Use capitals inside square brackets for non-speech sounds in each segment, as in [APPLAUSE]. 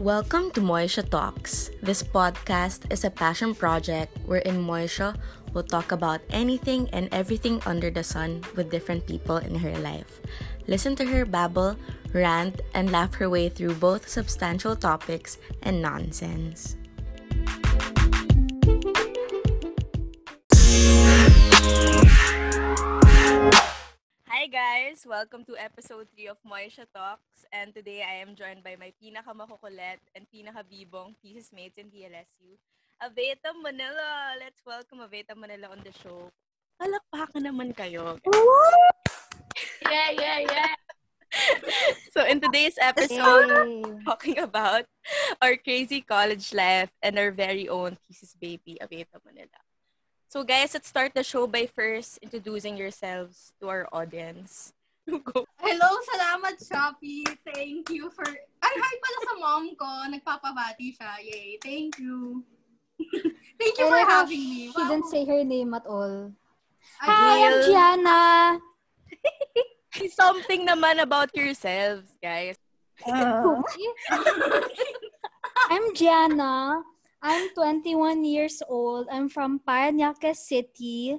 Welcome to Moisha Talks. This podcast is a passion project wherein Moisha will talk about anything and everything under the sun with different people in her life. Listen to her babble, rant, and laugh her way through both substantial topics and nonsense. Guys! Welcome to episode 3 of Moisha Talks. And today I am joined by my pinakamakukulit and pinakabibong thesis mates in DLSU, Aveta Manila. Let's welcome Aveta Manila on the show. Palakpakan naman kayo. Yeah, yeah, yeah. [LAUGHS] So in today's episode, talking about our crazy college life and our very own thesis baby, Aveta Manila. So guys, let's start the show by first introducing yourselves to our audience. Go. Hello, salamat Shopee. Thank you for... Ay, hi pala sa mom ko. Nagpapabati siya. Yay. Thank you. [LAUGHS] Thank you I for like how having me. She didn't say her name at all. Ay, Hi, I'm Will. Gianna. Say [LAUGHS] something naman about yourselves, guys. [LAUGHS] I'm Gianna. I'm 21 years old. I'm from Paranaque City.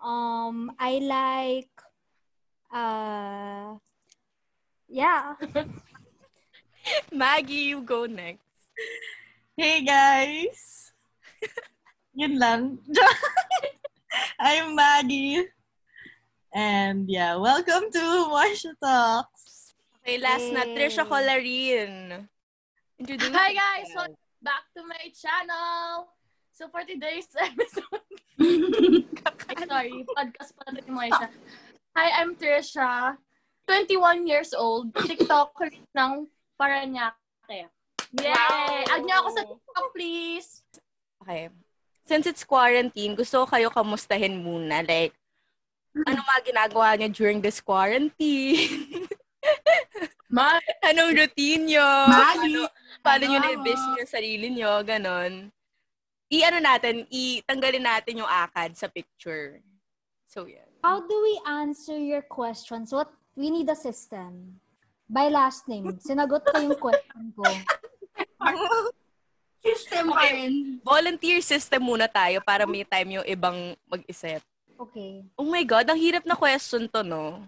Um, I like, uh, yeah. [LAUGHS] Maggie, you go next. Hey guys! Yun lang. [LAUGHS] I'm Maggie. And yeah, welcome to Moisha Talks. Okay, last na, Yay. Trisha Colarin. Introduce Hi guys, welcome back to my channel. So for today's [LAUGHS] episode, Ay, sorry, podcast pala ni Moisha. Hi, I'm Trisha, 21 years old, TikToker ng Paranaque. Yay! Wow. Add niyo ako sa TikTok, please. Okay. Since it's quarantine, gusto ko kayo kamustahin muna. Like, ano mga ginagawa niyo during this quarantine? [LAUGHS] Ma, Anong routine niyo? Maggie. Ano, paano niyo Ano? na-invest yung sarili niyo? Ganon. I-ano natin, i-tanggalin natin yung akad sa picture. So, yan. How do we answer your questions? What we need a system. By last name. Sinagot ko yung question ko. [LAUGHS] System Okay. rin. Volunteer system muna tayo para may time yung ibang mag-isip. Okay. Oh my God, ang hirap na question to, no?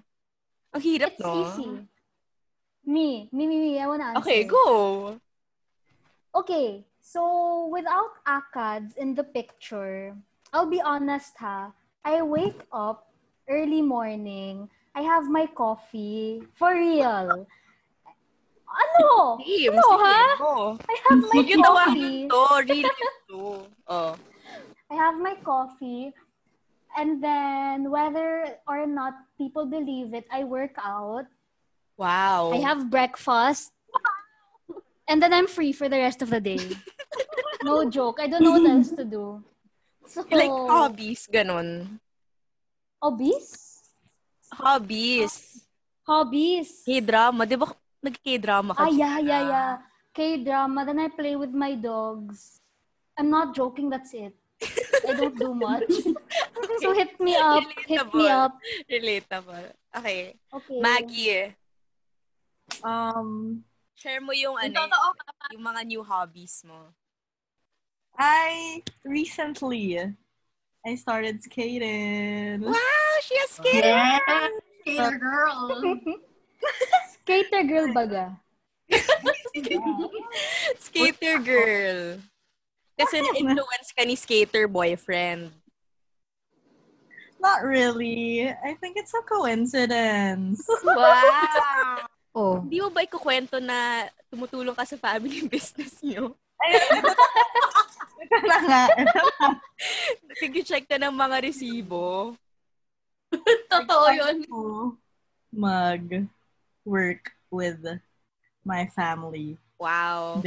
Ang hirap, It's no? easy. Me. Me, me, me. I wanna answer. Okay, go. Okay, so without ACADS in the picture, I'll be honest ha, I wake up early morning, I have my coffee, for real. Ano? Team, Ano, ha? I have my tawanan coffee. to. Real to. Oh. I have my coffee. And then, whether or not people believe it, I work out. Wow. I have breakfast. And then I'm free for the rest of the day. [LAUGHS] no joke. I don't know what else to do. So, You like hobbies, ganon. Hobbies? Hobbies. Hobbies. K-drama. Di ba nag-K-drama ka? Ah, yeah, yeah, yeah. K-drama. Then I play with my dogs. I'm not joking. That's it. I don't do much. [LAUGHS] so hit me up. Hit me Relatable. up. Relatable. Okay. Okay. Maggie, Um, share mo yung ano, yung mga new hobbies mo. I recently I started skating. Wow, she has skater. Yeah. Skater girl. [LAUGHS] Skater girl baga. [LAUGHS] Skater girl. Kasi na-influence ka ni skater boyfriend. Not really. I think it's a coincidence. Wow! Oh. Hindi mo ba ikukwento na tumutulong ka sa family [LAUGHS] business niyo? Ito na nga. Nag-check ka ng mga resibo. Totoo yun. Mag-work with my family. Wow.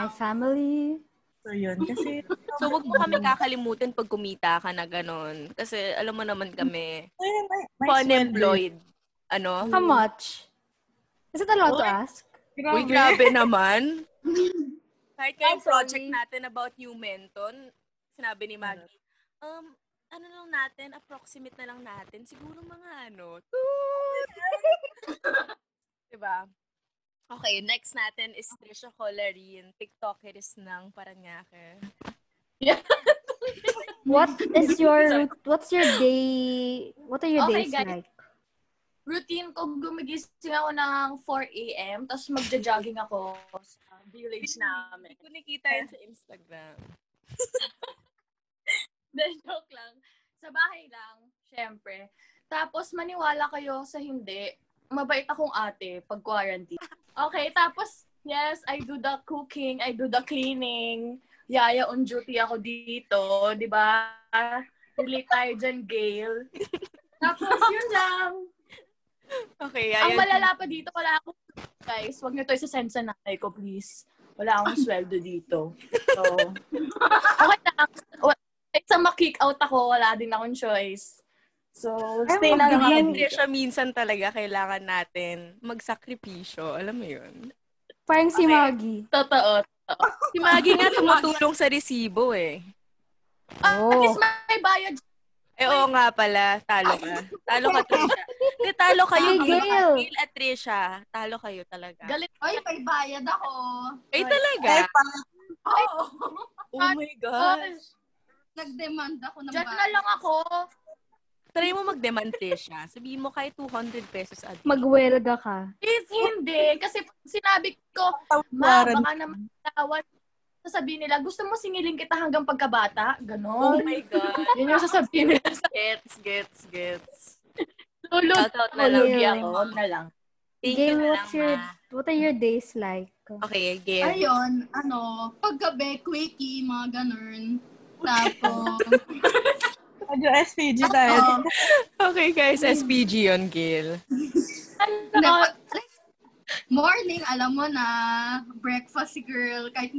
My family. So yun, kasi [LAUGHS] So, wag mo kami kakalimutan pag kumita ka na ganon. Kasi alam mo naman kami, Ayun, my, my unemployed. Ano? How much? Is it allowed to ask? sweldo. Uy, grabe naman. [LAUGHS] Kahit I'm kayong project sorry. natin about New Menton, sinabi ni Maggie, um, ano lang natin, approximate na lang natin, siguro mga ano, two. [LAUGHS] diba? Okay, next natin is Trisha Colarin, TikTokeris ng Paranaque. [LAUGHS] What is your what's your day? What are your Okay, days guys. like? Routine ko, gumigising ako ng 4 a.m. Tapos magja-jogging ako village namin. Hindi ko nakita yun sa Instagram. [LAUGHS] Then, joke lang. Sa bahay lang, syempre. Tapos, maniwala kayo sa hindi. Mabait akong ate pag quarantine. Okay, tapos, yes, I do the cooking, I do the cleaning. Yaya on duty ako dito, di ba? Relate tayo dyan, Gail. [LAUGHS] Tapos, yun lang. Okay, Ang ayan. malala pa dito, wala akong guys. Huwag niyo to isa-send sa nanay ko, please. Wala akong sweldo dito. So, [LAUGHS] okay lang. Kahit sa makick out ako, wala din akong choice. So, stay na lang ako dito. Trisha, minsan talaga kailangan natin magsakripisyo. Alam mo yun? Parang si Okay. Maggie. Totoo. totoo. Si Maggie nga tumutulong sa resibo eh. At Oh. least may bayad. Eh, oo nga pala. Talo ka. Talo ka, Trisha. Hindi, talo kayo. Ay, Gail. Gail. At Trisha. Talo kayo talaga. Galit. Ay, may bayad ako. Ay, talaga? Eh, pa- Oo. Oh my gosh. Nag-demand ako ng Diyan bayad. na lang ako. Try mo mag-demand, Trisha. Sabihin mo kahit 200 pesos a day. Magwelga ka. Please, hindi. Kasi sinabi ko, ma, baka naman tawan. Sasabihin nila, gusto mo singilin kita hanggang pagkabata? Oh Ganon. my God. Yun yung sasabihin nila sa Gets, gets, gets. tulog. Shout out na lang. Tulog Gail. ako. Na lang. Thank Gail, you na what's lang, your, ma. what are your days like? Okay, Gail. Ayun, ano, paggabi, quickie, mga ganun. Tapos, Medyo SPG tayo. oo. [LAUGHS] Okay, guys. SPG on Gail. Ano, morning, alam mo na, breakfast si girl, kahit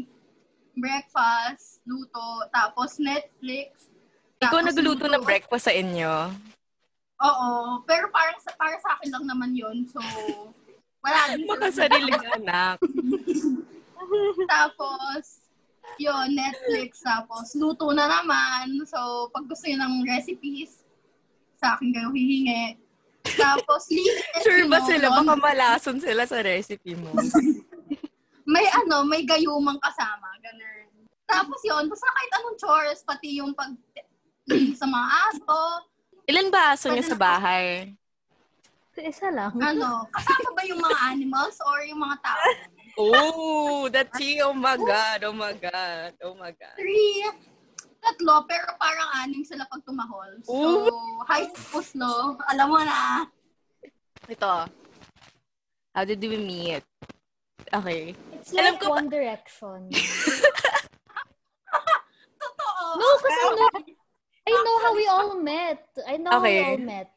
breakfast, luto, tapos Netflix. Ikaw tapos nagluluto luto. ng breakfast sa inyo. Oo, pero parang sa, para sa akin lang naman yun. So, wala din [LAUGHS] Baka sariling anak. [LAUGHS] Tapos, yun, Netflix. Tapos, luto na naman. So, pag gusto nyo ng recipes, sa akin kayo hihingi. Tapos, [LAUGHS] linis, Sure ba sila? Baka malason sila sa recipe mo. May ano, may gayumang kasama. Ganun. Tapos yun, basta kahit anong chores, pati yung pag [CLEARS THROAT] sa mga aso, Ilan ba aso niya sa bahay? Isa lang. ano, kasama ba yung mga animals or yung mga tao? Oh, that's he. Oh my God. Oh my God. Oh my God. Three, tatlo, pero parang anim sila pag tumahol. So, Ooh. hi, puslo. Alam mo na. Ito. How did we meet? Okay. It's Alam like ko One Direction. [LAUGHS] Totoo. No, kasi I know, I know how we all met. I know how we Okay. all met.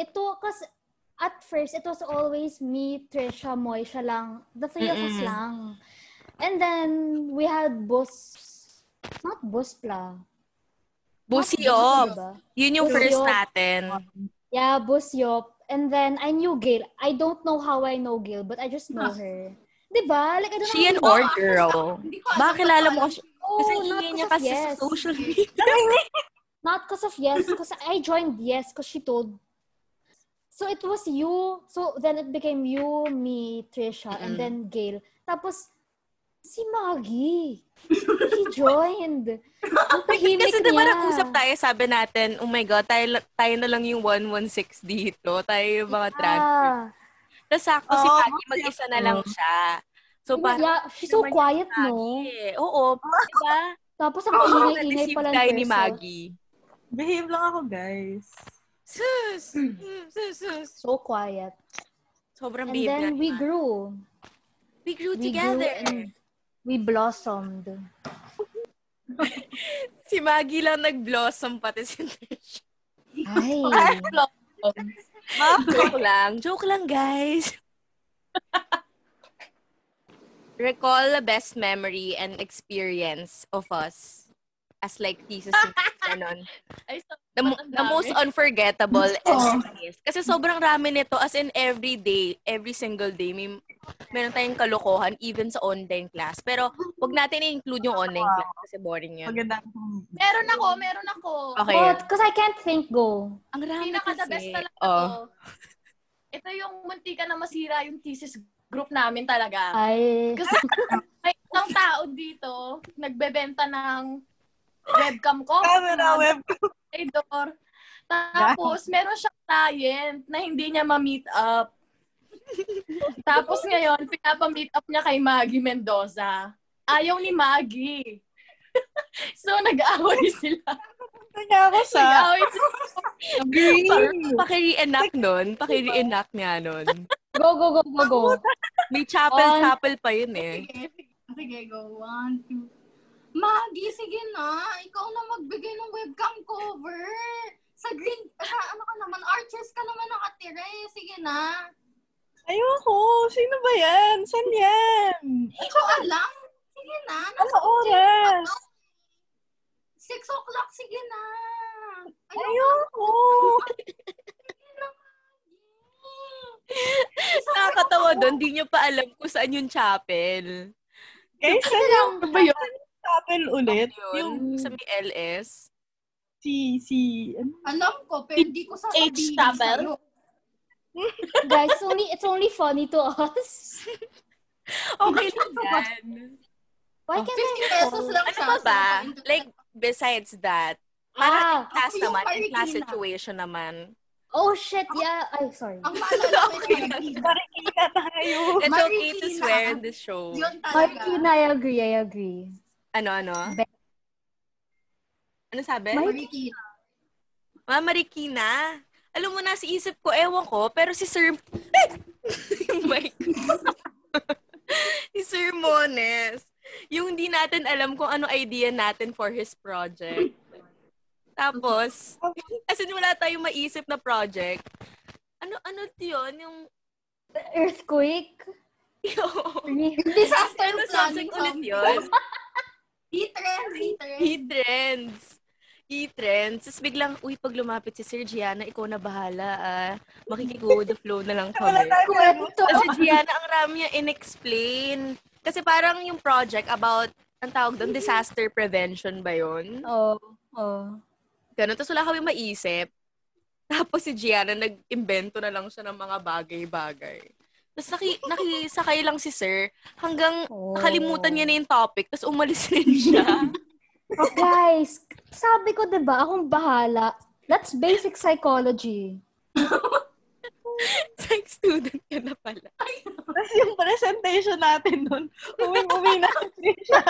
Ito, kasi at first, it was always me, Trisha, Moy, siya lang. The three of us Mm-mm. lang. And then, we had Bus, not Bus, off. diba? Yun yung first natin. Yeah, Busyop. And then, I knew Gail. I don't know how I know Gail, but I just know her. Diba? Like, I don't She an know. or ako, girl. Hindi ko alam Baka kilala mo kasi. Oh, Kasi not hingin niya because of kasi yes. sa social media. [LAUGHS] Not because of yes, because I joined yes because she told. So it was you. So then it became you, me, Trisha, and Mm-mm. then Gail. Tapos, si Maggie. She joined. Ang [LAUGHS] tahimik Kasi diba nag-usap tayo, sabi natin, oh my God, tayo, tayo na lang yung 116 dito. Tayo yung mga transfer. Ah, Tapos sakto si Oo, Patty, mag-isa na lang siya. So, parang, yeah, she's so quiet, no? eh. Oo, diba? Tapos ang Oo, ingay-ingay pala ng ni. Maggie. Behave lang ako, guys. Sus! [CLEARS THROAT] Sus, sus. So quiet. Sobrang And na. then we Maggie. grew. We grew We together. grew and we blossomed. [LAUGHS] Si Maggie lang nag-blossom pati si Trish. Ay. [LAUGHS] Joke lang. Joke lang, guys. [LAUGHS] Recall the best memory and experience of us as like thesis and [LAUGHS] ganon. The, the most unforgettable funniest. Kasi sobrang rami nito as in every day, every single day, may meron tayong kalokohan even sa online class. Pero wag natin i-include yung online class kasi boring yun. Maganda. meron ako, meron ako. Okay. But, because I can't think, go. Ang rami Pinaka the kasi. best talaga Oh. ako. Ito yung muntika na masira yung thesis group namin talaga. Ay. Kasi may isang tao dito, nagbebenta ng webcam ko. Camera web. Door. Tapos, meron siyang client na hindi niya ma-meet up. Tapos ngayon, pinapa-meet up niya kay Maggie Mendoza. Ayaw ni Maggie. [LAUGHS] so, nag-away [LAUGHS] sila. Kanya ako sa Nag-away sila. green. Paki-reenact nun. Paki-reenact nga nun. Go, go, go, go, go. May chapel-chapel pa yun eh. Sige, go. One, two. Maggie, sige na. Ikaw na magbigay ng webcam cover. Sa green, sa ano ka naman, arches ka naman nakatira eh. Sige na. Ayoko. Sino ba yan? San yan? Hindi ko alam. Sige na. Ano Nasa oras? Six o'clock, sige na. Ayoko. Ayoko. Nakakatawa doon, di nyo pa alam kung saan yung chapel. Guys, saan yung Ano ba yun? Chapel ulit? Yun, Yung sa may LS. si, si, ano? Alam ko, pero hindi ko sasabihin H-chapel? sa'yo. Guys, it's only, it's only funny to us. [LAUGHS] Okay lang yan. Why Oh, can't 50 I pesos lang Ano pa sa ba? Like, besides that, parang Ah, in class naman, in class situation naman. Oh, shit, yeah. Ay, sorry. Ang [LAUGHS] maalala ko Okay yung. Marikina. Marikina tayo. It's okay to swear in this show. Marikina, I agree, I agree. Ano, ano? Be- Ano sabi? Mar- Marikina. Ma, Marikina. Alam mo, nasa isip ko, ewan ko, pero si Sir... yung [LAUGHS] mic. [LAUGHS] si Sir Mones. Yung hindi natin alam kung ano idea natin for his project. Tapos, [LAUGHS] as in wala tayong maisip na project. Ano, ano yun? Yung... Earthquake? Disaster Ano planning subject ulit yun? Heat trend, heat trend. Heat trends. Heat trends. Tapos biglang, uy, pag lumapit si Sir Gianna, ikaw na bahala, ah. Makikigo with the flow na lang kami. Kwento. Kasi Gianna, ang rami niya in-explain. Kasi parang yung project about, ang tawag doon, disaster prevention ba yun? Oh, oh. Ganun. Tapos wala kami maisip. Tapos si Gianna, nag-invento na lang siya ng mga bagay-bagay. Tapos naki, nakisakay lang si Sir hanggang oh. nakalimutan niya na yung topic. Tapos umalis [LAUGHS] rin siya. Guys, sabi ko 'di ba, akong bahala. That's basic psychology. Psych student ka na pala. Tapos yung presentation natin nun, uwi-uwi na siya.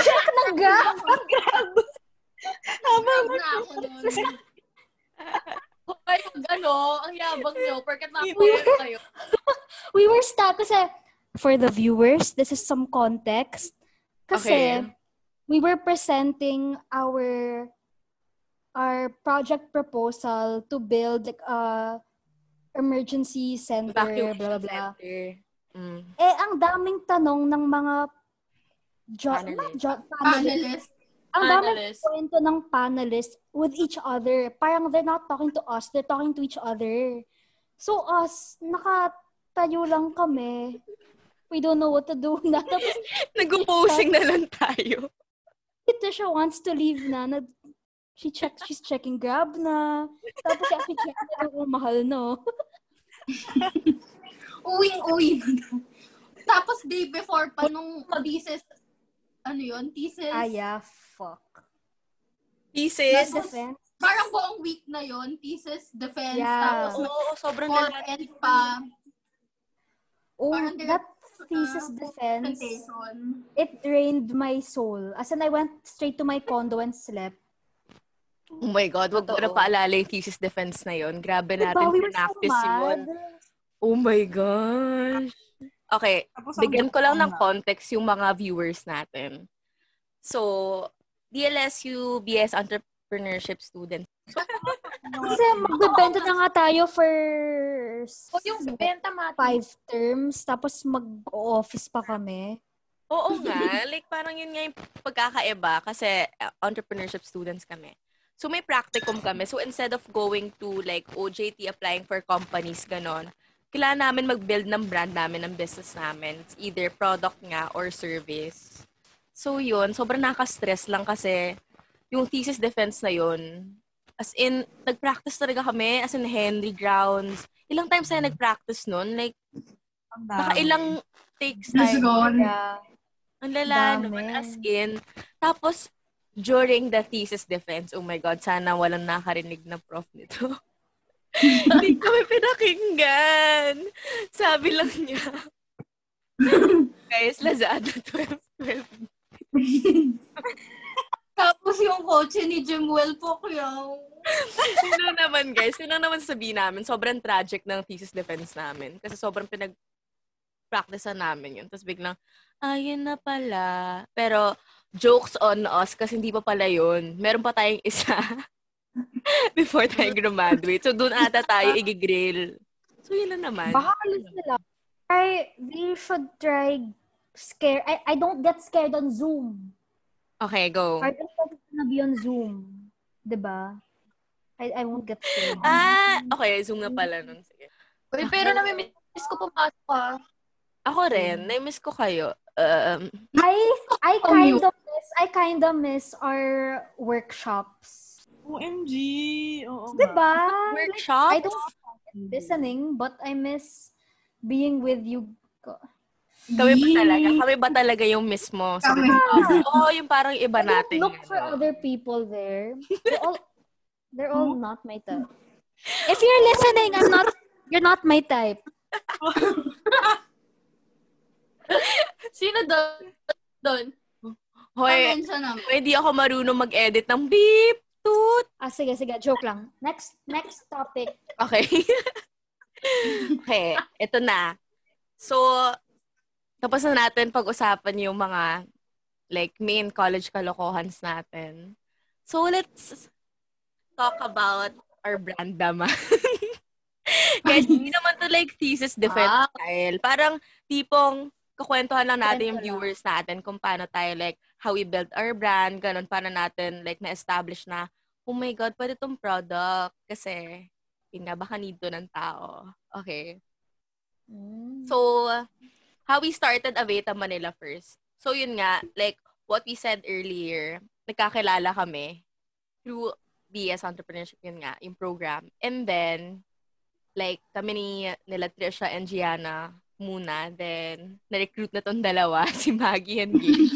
Check na graph. Habang Proud na ako nun. Pag ano, ang yabang nyo, We nakuha kayo. [LAUGHS] We were stuck kasi for the viewers, this is some context. Kasi Okay. we were presenting our our project proposal to build like a emergency center, Evacuation blah blah blah. center. Mm. Eh, ang daming tanong ng mga jo- Panelists. not jo- panelists. Panelist. Ang Panelists. kwento ng panelists with each other. Parang they're not talking to us, they're talking to each other. So us, nakatayo lang kami. We don't know what to do na. [LAUGHS] Tapos Nag-posing na lang tayo. Tisha wants to leave na. na she check, she's checking Grab na. Tapos siya, she check na kung mahal, no? [LAUGHS] Uwing-uwi na. Tapos day before pa nung thesis, ano yun, thesis, yeah, fuck. Pieces. Defense? parang buong week na yun, thesis, defense, Yeah. tapos Oo, sobrang end pa, Oh, Parang that thesis defense, it drained my soul. As in, I went straight to my condo and slept. Oh my God, wag mo na paalala yung thesis defense na yun. Grabe Diba, natin we were so yun. Oh my gosh. Okay, Tapos bigyan ko lang ng context yung mga viewers natin. So, DLSU BS Entrepreneurship student. [LAUGHS] Kasi magbebenta na nga tayo for O yung benta mati. five terms, tapos mag-office pa kami. Oo nga, like parang yun nga yung pagkakaiba kasi uh, entrepreneurship students kami. So may practicum kami. So instead of going to like OJT applying for companies ganon, kailangan namin mag-build ng brand namin ng business namin. It's either product nga or service. So yun, sobrang nakaka-stress lang kasi yung thesis defense na yun, as in, nag-practice talaga kami, as in Henry Grounds. Ilang times tayo nag-practice nun? Like, Baka ilang takes tayo. ko. Yeah. Ang lala naman, as in. Tapos, during the thesis defense, oh my God, sana walang nakarinig na prof nito. [LAUGHS] Hindi kami pinakinggan. Sabi lang niya, [LAUGHS] guys, Lazada 12, 12. [LAUGHS] Tapos yung kotse ni Jemuel po kuya. Sino naman, guys? Sino naman sabihin namin? Sobrang tragic ng thesis defense namin. Kasi sobrang pinag-practice namin yun. Tapos biglang, ayun na pala. Pero, jokes on us kasi hindi pa pala yun. Meron pa tayong isa [LAUGHS] before tayo graduate. So, doon ata tayo igigrill. So, yun na naman. Baka alis nila. Try, they should try scare. I, I don't get scared on Zoom. Okay, go. Our defense is gonna be on Zoom. 'Di ba? I, I won't get scared. Ah, okay. Zoom na pala nun. Sige. Uy, pero nami-miss ko pumasok ah. Ako rin. Na-miss ko kayo. Um, I I Oh, kind of miss I kind of miss our workshops. OMG. Oo 'Di nga. ba? workshop? I don't listening, but I miss being with you. Kami ba talaga? Kami ba talaga yung mismo? Sa Kami. Oo, yung parang iba natin. look for ano. other people there. They're all they're all not my type. If you're listening, I'm not you're not my type. [LAUGHS] Sino doon? Doon? Hoy, hindi ako marunong mag-edit ng beep, toot. Ah, sige, sige. Joke lang. Next next topic. Okay. [LAUGHS] okay, ito na. So, tapos na natin pag-usapan yung mga like main college kalokohans natin. So, let's talk about our brand naman. [LAUGHS] Guys, hindi naman to like thesis defense Wow. style. Parang tipong kukwentuhan lang natin yung viewers natin kung paano tayo like how we built our brand, ganun, paano natin like na-establish na, oh my God, pwede tong product. Kasi, yun nga, baka need to ng tao. Okay. Mm. So, how we started Aveta Manila first. So, yun nga, like what we said earlier, nagkakilala kami through BS Entrepreneurship, yun nga, yung program. And then, like, kami ni nila Trisha and Gianna muna. Then, na-recruit na tong dalawa, [LAUGHS] si Maggie and Gay.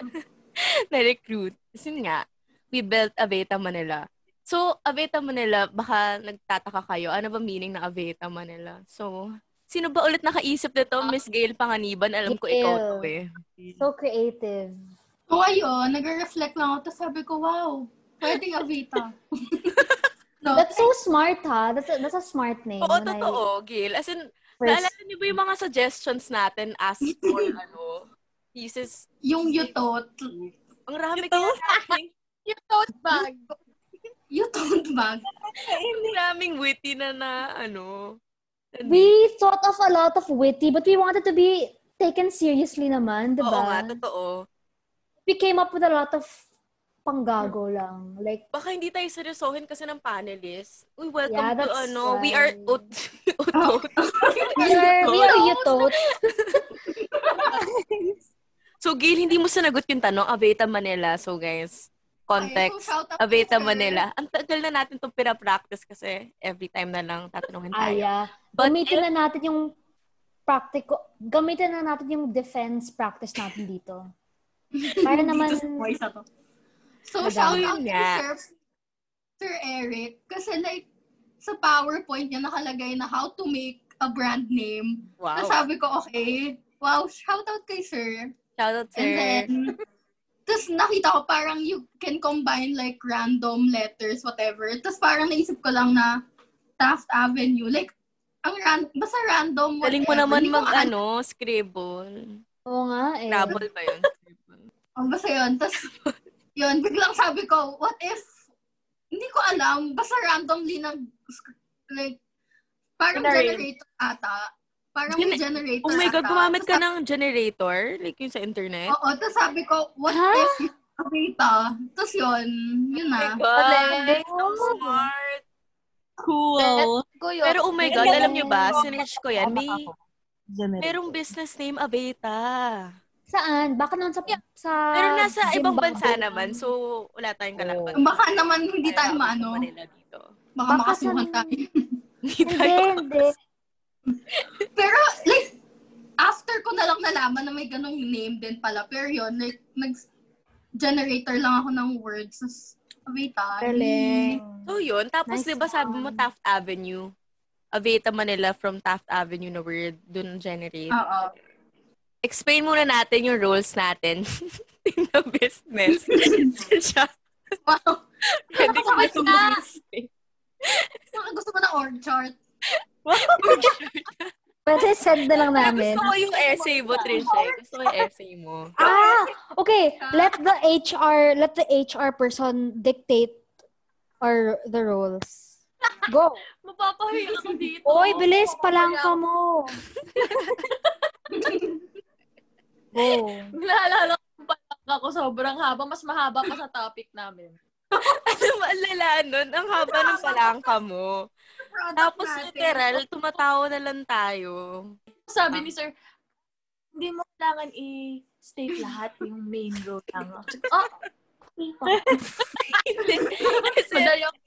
[LAUGHS] na-recruit. Kasi yun nga, we built Aveta Manila. So, Aveta Manila, baka nagtataka kayo, ano ba meaning na Aveta Manila? So, sino ba ulit nakaisip nito? Miss Gail Panganiban, alam ko ikaw to eh. So creative. So ayun, nag-reflect lang ako. Tapos sabi ko, wow, pwedeng Avita. [LAUGHS] no, That's so smart, ha? That's a, that's a smart name. Oo, When I totoo, Gail. As in, first- naalala niyo ba yung mga suggestions natin as for, [LAUGHS] ano, pieces? yung yutot. Ang rami kaya natin. [LAUGHS] Yung tote bag. Yutot bag. Ang daming witty na na, ano. We thought of a lot of witty, but we wanted to be taken seriously naman, di Oo nga, ba? totoo. We came up with a lot of panggago lang. Like, Baka hindi tayo seryosohin kasi ng panelists. Uy, welcome Yeah, to, ano, we are, why. ut, ut, we are, we are yutot. [LAUGHS] So, Gail, hindi mo sinagot yung tanong, Aveta Manila. So, guys, context, Okay, so sir. Manila. Ang tagal na natin itong pinapractice kasi every time na lang tatanungin tayo. Aya. But Gamitin na natin yung practical, gamitin na natin yung defense practice natin dito. [LAUGHS] Para naman, Dito sa to. So, shout out to. Sir, Sir Eric. Kasi like, sa PowerPoint niya nakalagay na how to make a brand name. Wow. So, sabi ko, okay. Wow, shout out kay Sir. Shout out, And then, sir. Tapos nakita ko parang you can combine like random letters, whatever. Tapos parang naisip ko lang na Taft Avenue. Like, ang ran basta random, whatever. Galing mo naman mag, ma- ano, scribble. oo nga eh. Scrabble ba yun? Oh, basta yun. Tapos, [LAUGHS] yun, biglang sabi ko, what if, hindi ko alam, basta randomly nag, like, parang generator ata. Parang Gen- may generator Oh my God, ata. gumamit ka ng generator? Like yung sa internet? Oo, tapos sabi ko, what Ha? if you data? Tapos yun, yun Oh my na. God, so smart. Cool. Pero oh my God, alam nyo ba, sinerch ko yan, may, merong business name Aveta. Saan? Baka naman sa... sa Pero nasa ibang Zimbabwe bansa lang. naman, so wala tayong kalakpan. Baka naman hindi tayo maano. Baka Baka makasuhan sa- [LAUGHS] tayo. Hindi Hindi, tayo hindi. [LAUGHS] Pero, like, nalaman na may ganong name din pala. Pero yun, like, nag-generator lang ako ng words. Tapos, Avita. Galing. So yun, tapos Nice di ba sabi mo. Taft Avenue? Aveta Manila from Taft Avenue na word, dun generate. Oo. Explain muna natin yung roles natin [LAUGHS] in the business. [LAUGHS] Wow. pwede ko na na. gusto mo ng org chart. Pwede send na lang namin. Gusto ko yung essay mo, Trisha. Gusto ko yung essay mo. Ah, okay. Let the HR, let the HR person dictate or the rules. Go. Mapapahiya ako dito. Oy, bilis, palangka mo. [LAUGHS] Go. Naalala ko pa ako sobrang haba. Mas mahaba pa sa topic namin. [LAUGHS] Ano mo, alala nun? Ang haba ng palangka mo. Product Tapos natin. literal, tumatawa na lang tayo. Sabi ni sir, hindi mo kailangan i-state lahat yung main role lang. Ah. Kasi, Madali ako.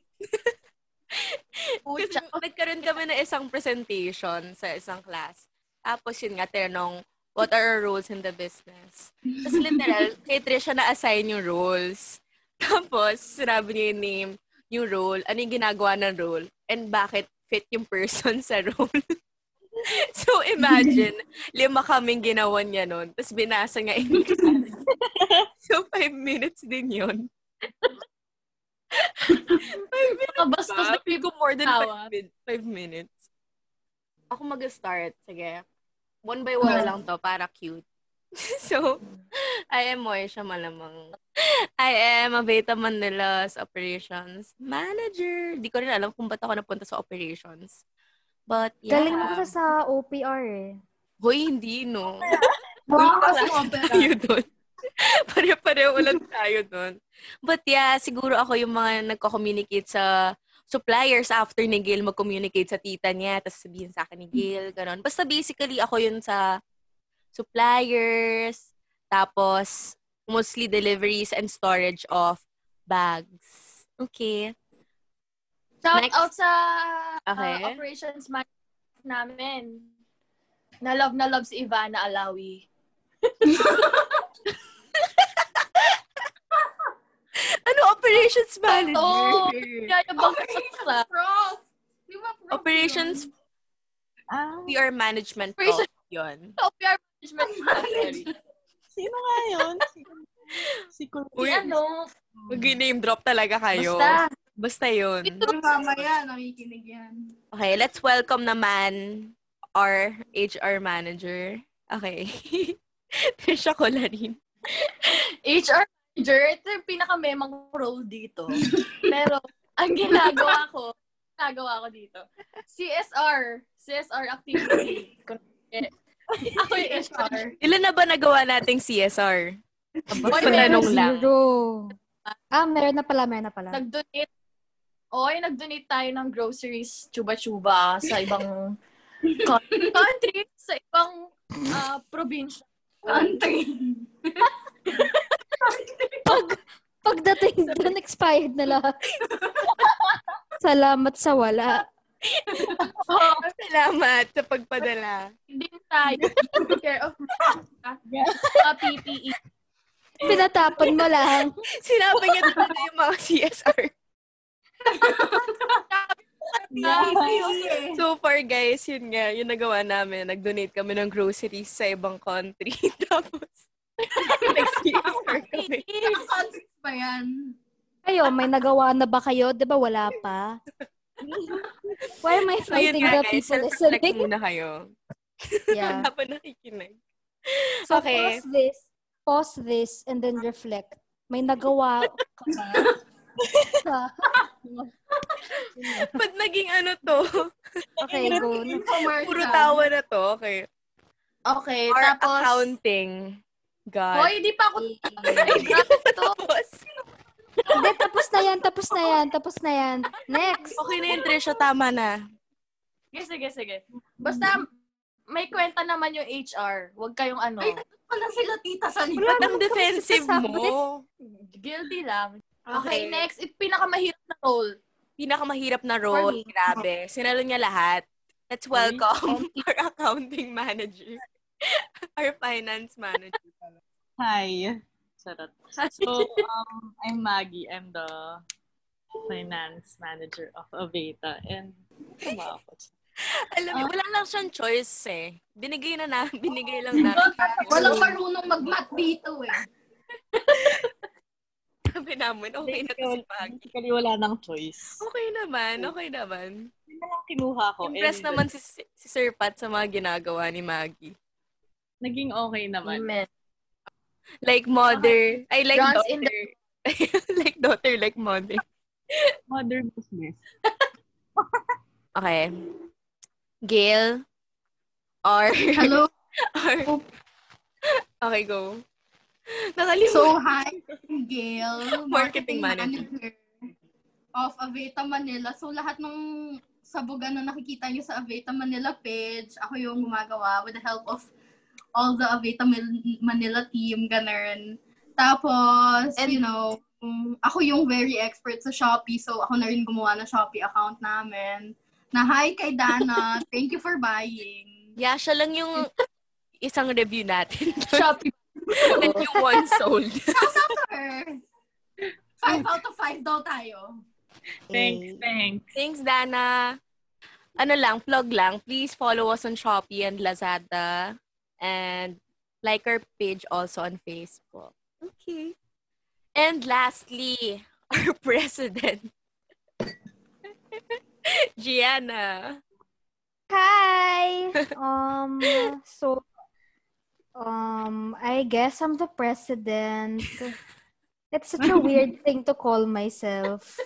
kasi nagkaroon kami ng isang presentation sa isang class. Tapos yun nga, tinanong, what are our roles in the business? Tapos literal, kay Trisha na-assign yung roles. Tapos, sinabi niya yung name, yung role, ano yung ginagawa ng role, and bakit fit yung person sa role. [LAUGHS] so, imagine, [LAUGHS] lima kaming ginawa niya nun. Tapos, binasa niya in class. [LAUGHS] so, five minutes din yun. five minutes Nakabastos ba? na Feel ko more than five, min- five minutes. Ako mag-start. Sige. One by one lang to para cute. so, [LAUGHS] I am Moisha Malamang. I am a Beta Manila's operations manager. Di ko rin alam kung ba't ako napunta sa operations. But, yeah. Galing mo kasi sa OPR eh. Hoy, hindi, no? Wow, [LAUGHS] kasi tayo doon. [LAUGHS] Pare-pareho ulit tayo doon. But yeah, siguro ako yung mga nagko-communicate sa suppliers after ni Gail mag-communicate sa tita niya, tapos sabihin sa akin ni Gail, gano'n. Basta basically ako yun sa suppliers, tapos mostly deliveries and storage of bags. Okay. Shout Next. out sa uh, Okay. operations manager namin. Na love na love si Ivana Alawi. [LAUGHS] Ano operations manager? Oo. Kaya yung bang Operations prof. Di ba prof Operations yun? Ah, PR management prof yun. OPR management. Management. Sino nga yun? Si, si Kul- Si ano, Mag-name drop talaga kayo. basta. Basta yun. Ito, Mamaya, nakikinig yan. Okay, let's welcome naman our HR manager. Okay. [LAUGHS] Trisha Colarin. HR manager, ito yung pinaka-memang role dito. Pero, ang ginagawa ko, ginagawa ko dito, CSR, CSR activity. [LAUGHS] Ako yung HR. Ilan na ba nagawa nating CSR? Boy, Tanong meron lang. Zero. Ah, meron na pala, meron na pala. Nag-donate, oy, nag-donate tayo ng groceries, chuba-chuba, sa ibang co- country, sa ibang ah, probinsya. Country. Pag, pagdating doon, expired na lahat. [LAUGHS] Salamat sa wala. Oh, [LAUGHS] Salamat sa pagpadala. hindi tayo take care of uh, PPE. Pinatapon mo lang. Sinabi niya talaga yung mga CSR. Yeah. So far, guys, yun nga, yung nagawa namin. Nag-donate kami ng groceries sa ibang country. [LAUGHS] Tapos, nag-CSR kami. Anong context ba yan? Kayo, may nagawa na ba kayo? Di ba wala pa? [LAUGHS] Why am I fighting nga, the guys. people listening? muna kayo. [LAUGHS] Yeah. Wala pa nakikinig. So Okay. pause this, pause this, and then reflect. May nagawa ka ba? [LAUGHS] Ba't naging ano to? okay, go. Puro tawa na to. Okay. Okay, Or tapos, accounting. God. hoy, di pa ako to. Tapos, Hindi, tapos na yan, tapos na yan, tapos na yan. Next. okay na yun, Trisha. Tama na. Sige, sige, sige. Basta, may kwenta naman yung HR. Huwag kayong ano. Ay, Wala sila tita sa naman ang defensive mo? Guilty lang. Okay, Okay. next. It, pinakamahirap na role. Pinakamahirap na role. Grabe. Sinalo niya lahat. Let's welcome our accounting manager. [LAUGHS] Our finance manager. Hi. Charot. [LAUGHS] So, um, I'm Maggie. I'm the finance manager of Aveta. And, tama ako. Alam mo, wala lang siyang choice eh. Binigay na na, [LAUGHS] binigay lang namin. Walang marunong mag-math dito eh. Sabi namin, okay na to si Pag. Basically, wala nang choice. Okay naman, okay naman. Yun na lang kinuha ko. Impress and naman si, si Sir Pat sa mga ginagawa ni Maggie. Naging okay naman. Amen. Like mother. I like Runs daughter. the- [LAUGHS] like daughter, like mother. Modern business. [LAUGHS] Okay. Gail. Or, [LAUGHS] Hello. [LAUGHS] or, okay, go. Nakalimutan. So, hi, I'm Gail, Marketing marketing, manager. manager. of Aveta Manila. So, lahat ng sabugan na nakikita nyo sa Aveta Manila page, ako yung gumagawa with the help of all the Aveta Manila team, ganun. Tapos, And- you know, um, ako yung very expert sa Shopee, so ako na rin gumawa ng Shopee account namin. Na hi kay Dana, [LAUGHS] thank you for buying. Yeah, siya lang yung [LAUGHS] isang review natin. Shopee. [LAUGHS] And yung one sold. Sure. Five out of five daw tayo. Thanks, thanks. Thanks, Dana. Ano lang, plug lang. Please follow us on Shopee and Lazada. And like our page also on Facebook. Okay. And lastly, [LAUGHS] our president, [LAUGHS] Gianna. Hi. [LAUGHS] Um. So, um. I guess I'm the president. It's such a weird thing to call myself.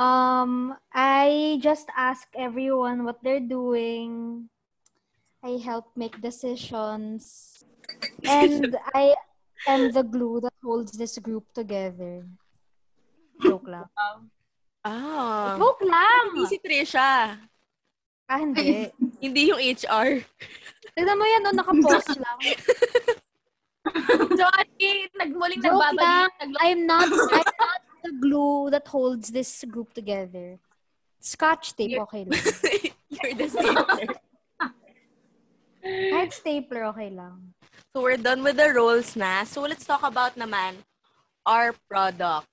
Um. I just ask everyone what they're doing. I help make decisions, and I am the glue that holds this group together. Joke lang. Ah. Joke lang. Hindi si Trisha. Ah, hindi. Hindi yung HR. Tignan mo yan, no, nakapost [LAUGHS] lang. Johnny, nagmuling Joke nagbabalik. Naglo- I'm not, I'm not the glue that holds this group together. Scotch tape, okay [LAUGHS] lang. You're the stapler. Kahit stapler, okay lang. So we're done with the roles na. So let's talk about naman our product.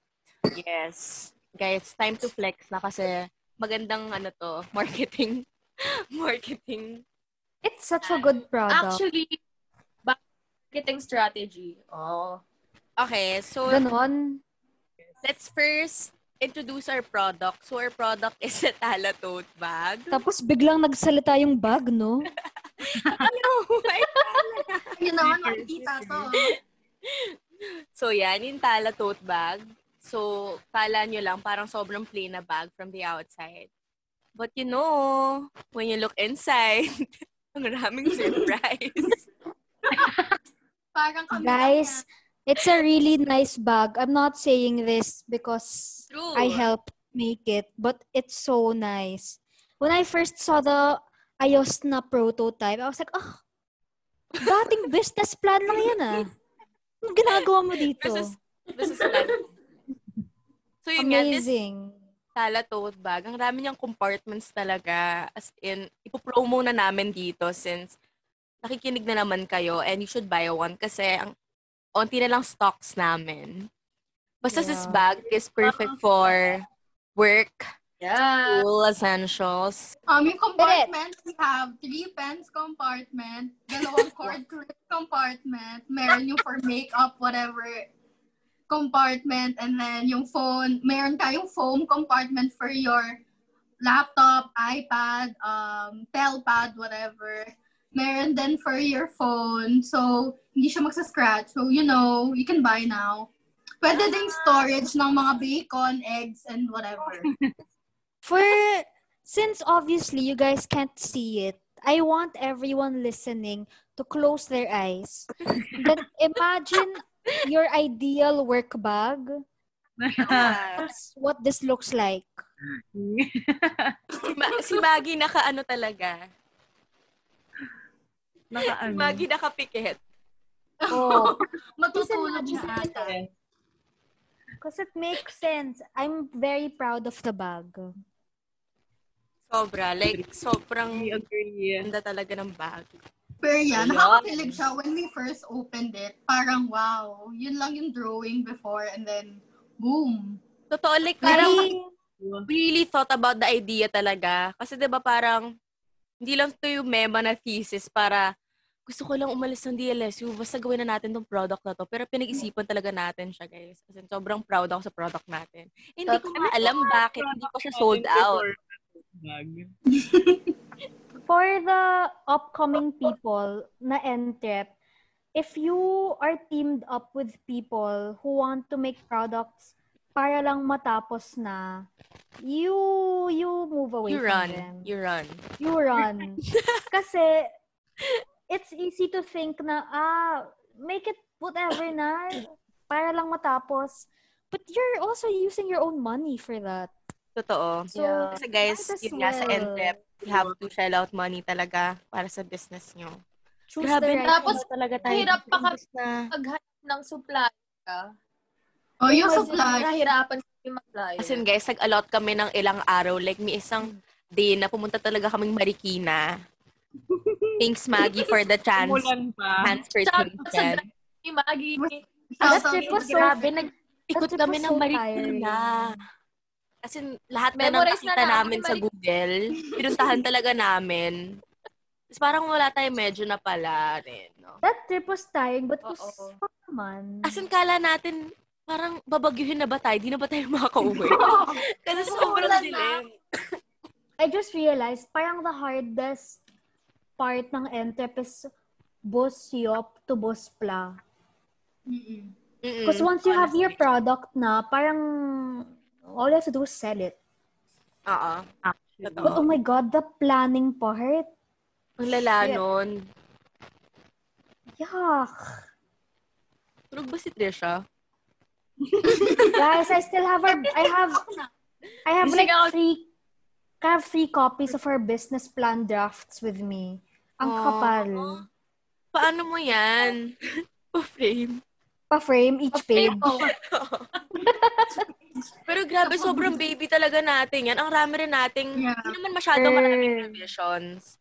Yes. Guys, time to flex na kasi magandang ano to, [LAUGHS] marketing. marketing. It's such a good product. Actually, marketing strategy. Oh. Okay, so Ganon. let's first introduce our product. So our product is a Tala tote bag. Tapos biglang nagsalita yung bag, no? [LAUGHS] Ano? Yun naman, makikita to. [LAUGHS] so yan, yung Tala tote bag. So, kala nyo lang, parang sobrang plain na bag from the outside. But you know, when you look inside, [LAUGHS] ang raming [LAUGHS] surprise. Parang kami Guys, it's a really nice bag. I'm not saying this because True. I helped make it, but it's so nice. When I first saw the ayos na prototype, I was like, oh, dating business plan lang yan ah. Anong ginagawa mo dito? This this is like, so yun nga, this Amazing. Tala tote bag, ang dami niyang compartments talaga. As in, ipopromo na namin dito since nakikinig na naman kayo and you should buy one kasi ang onti na lang stocks namin. Basta this Yeah. bag is perfect for work, Yeah. school, essentials. Um, yung compartment, we have three pens compartment, dalawang [LAUGHS] cord clip compartment, meron yung for makeup, whatever compartment, and then yung phone, meron tayong foam compartment for your laptop, iPad, um, telpad, whatever. Meron din for your phone, so hindi siya magsa-scratch. So, you know, you can buy now. Pwede ding storage ng mga bacon, eggs, and whatever. [LAUGHS] For since obviously you guys can't see it, I want everyone listening to close their eyes. Then imagine your ideal work bag. That's what this looks like. Si, Ma- si Maggie naka ano talaga. Naka Si ano. Maggie nakapikit. Oh, [LAUGHS] Matutulog na ata. because it makes sense. I'm very proud of the bag. Sobra. Like, sobrang I agree. ganda talaga ng bag. Pero yan, Ayun. nakakakilig siya when we first opened it. Parang wow, yun lang yung drawing before and then boom. Totoo, like, parang really thought about the idea talaga. Kasi 'di ba parang hindi lang to yung mema na thesis para gusto ko lang umalis ng DLSU, basta gawin na natin tong product na to. Pero pinag-isipan talaga natin siya, guys. Kasi sobrang proud ako sa product natin. Hindi ko nga alam bakit hindi pa siya sold out. Bag. [LAUGHS] for the upcoming people na entrep, if you are teamed up with people who want to make products para lang matapos na, you you move away You from run. them. You run. You run. [LAUGHS] Kasi it's easy to think na, ah, make it whatever na, para lang matapos. But you're also using your own money for that. Totoo. So, Yeah. Kasi guys, yun nga sa. NTEP, you have to shell out money talaga para sa business nyo. Choose Grabe, the right Tapos, talaga tayo. mahirap pa ka- imbes na, Paghanap ng supply ka. Oh, yung Kasi supply. Nahirapan kami mag-apply. as in guys, nag-allot kami ng ilang araw. Like, may isang day na pumunta talaga kaming Marikina. Thanks, Maggie, for the [LAUGHS] chance. Umulan pa. Transportation. Si Maggie, That Shout out trip was so Grabe, nag-ikot kami ng Marikina. As in, lahat na Memorize na nakita namin namin sa. Google, pinuntahan [LAUGHS] talaga namin. Tapos parang wala tayong medyo na pala rin. No? That trip was tiring, but was fun naman. As in, kala natin, parang babagyuhin na ba tayo? Di na ba tayo makaka-uwi? [LAUGHS] Kasi sobrang na. dilim. I just realized, parang the hardest part ng NTEP is Bus Yop to Bus Pla. Because once you have your product na, parang all you have to do is sell it. Oo. But oh my God, the planning part, Ang lala nun. yuck. Tulog ba si Trisha? [LAUGHS] Guys, I still have our, I have, I have like ako. three, I have three copies of our business plan drafts with me. Ang Aw. kapal. Paano mo yan? Pa-frame. Pa-frame each page. [LAUGHS] Oh, [LAUGHS] Pero grabe, sobrang baby talaga natin yan. Ang rami rin nating, Yeah. hindi naman masyado Eh. maraming revisions.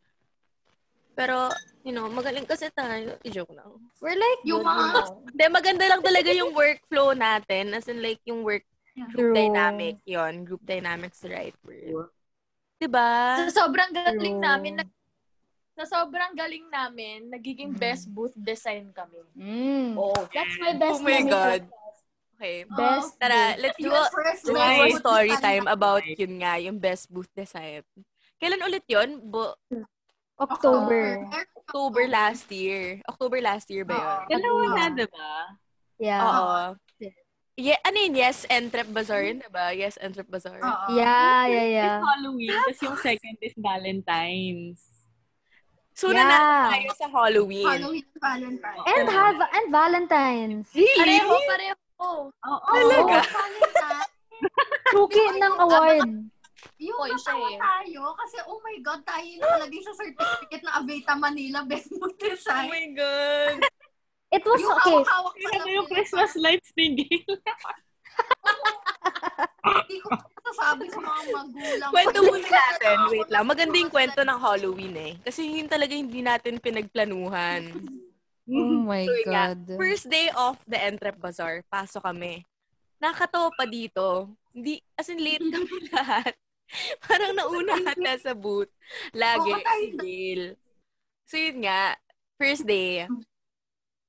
Pero, you know, magaling kasi tayo. I-joke lang. We're like, Yung mga-. Hindi, maganda lang talaga yung workflow natin. As in, like, yung work group True. dynamic. yon Group dynamics the right word. Diba? sa sobrang galing True. namin, nag- sa sobrang galing namin, nagiging best booth design kami. Mm. Oh. That's my best Oh my memory. God. Okay. Best Tara, let's do a, first do a story time about yun nga, yung best booth design. Kailan ulit yun? Bo- October. October last year. October last year ba yun? Dalawa na, Yeah. diba? Yeah. Oo. Yeah, ano yun? Yes, Entrep Bazaar yun, diba? Yes, Entrep Bazaar. Oo. Yeah, yeah, yeah. It's Halloween, tapos yung second is Valentine's. So, Yeah. na tayo sa Halloween. Halloween, Valentine. And have and Valentine's. Really? Pareho, pareho. Oo. Talaga? Oh, kanina, Suki ng award. yung Oy, siya natawa eh. tayo kasi oh my God, tayo yung nakalagay sa certificate na Aveta Manila Best Mood Oh Design. my God. [LAUGHS] It was yung okay. hawak-hawak pa lang yung. Christmas lights ni Gail. [LAUGHS] Hindi ko masasabi sa mga magulang. Kwento muna natin. Wait lang. Maganda yung kwento ng Halloween eh. Kasi yun talaga hindi natin pinagplanuhan. [LAUGHS] Oh my So, nga, God. First day of the Entrep Bazaar, pasok kami. Nakakatawa pa dito. Hindi, as in late [LAUGHS] kami lahat. [LAUGHS] Parang nauna ata sa booth. Lagi, si Gail. So yun nga, first day,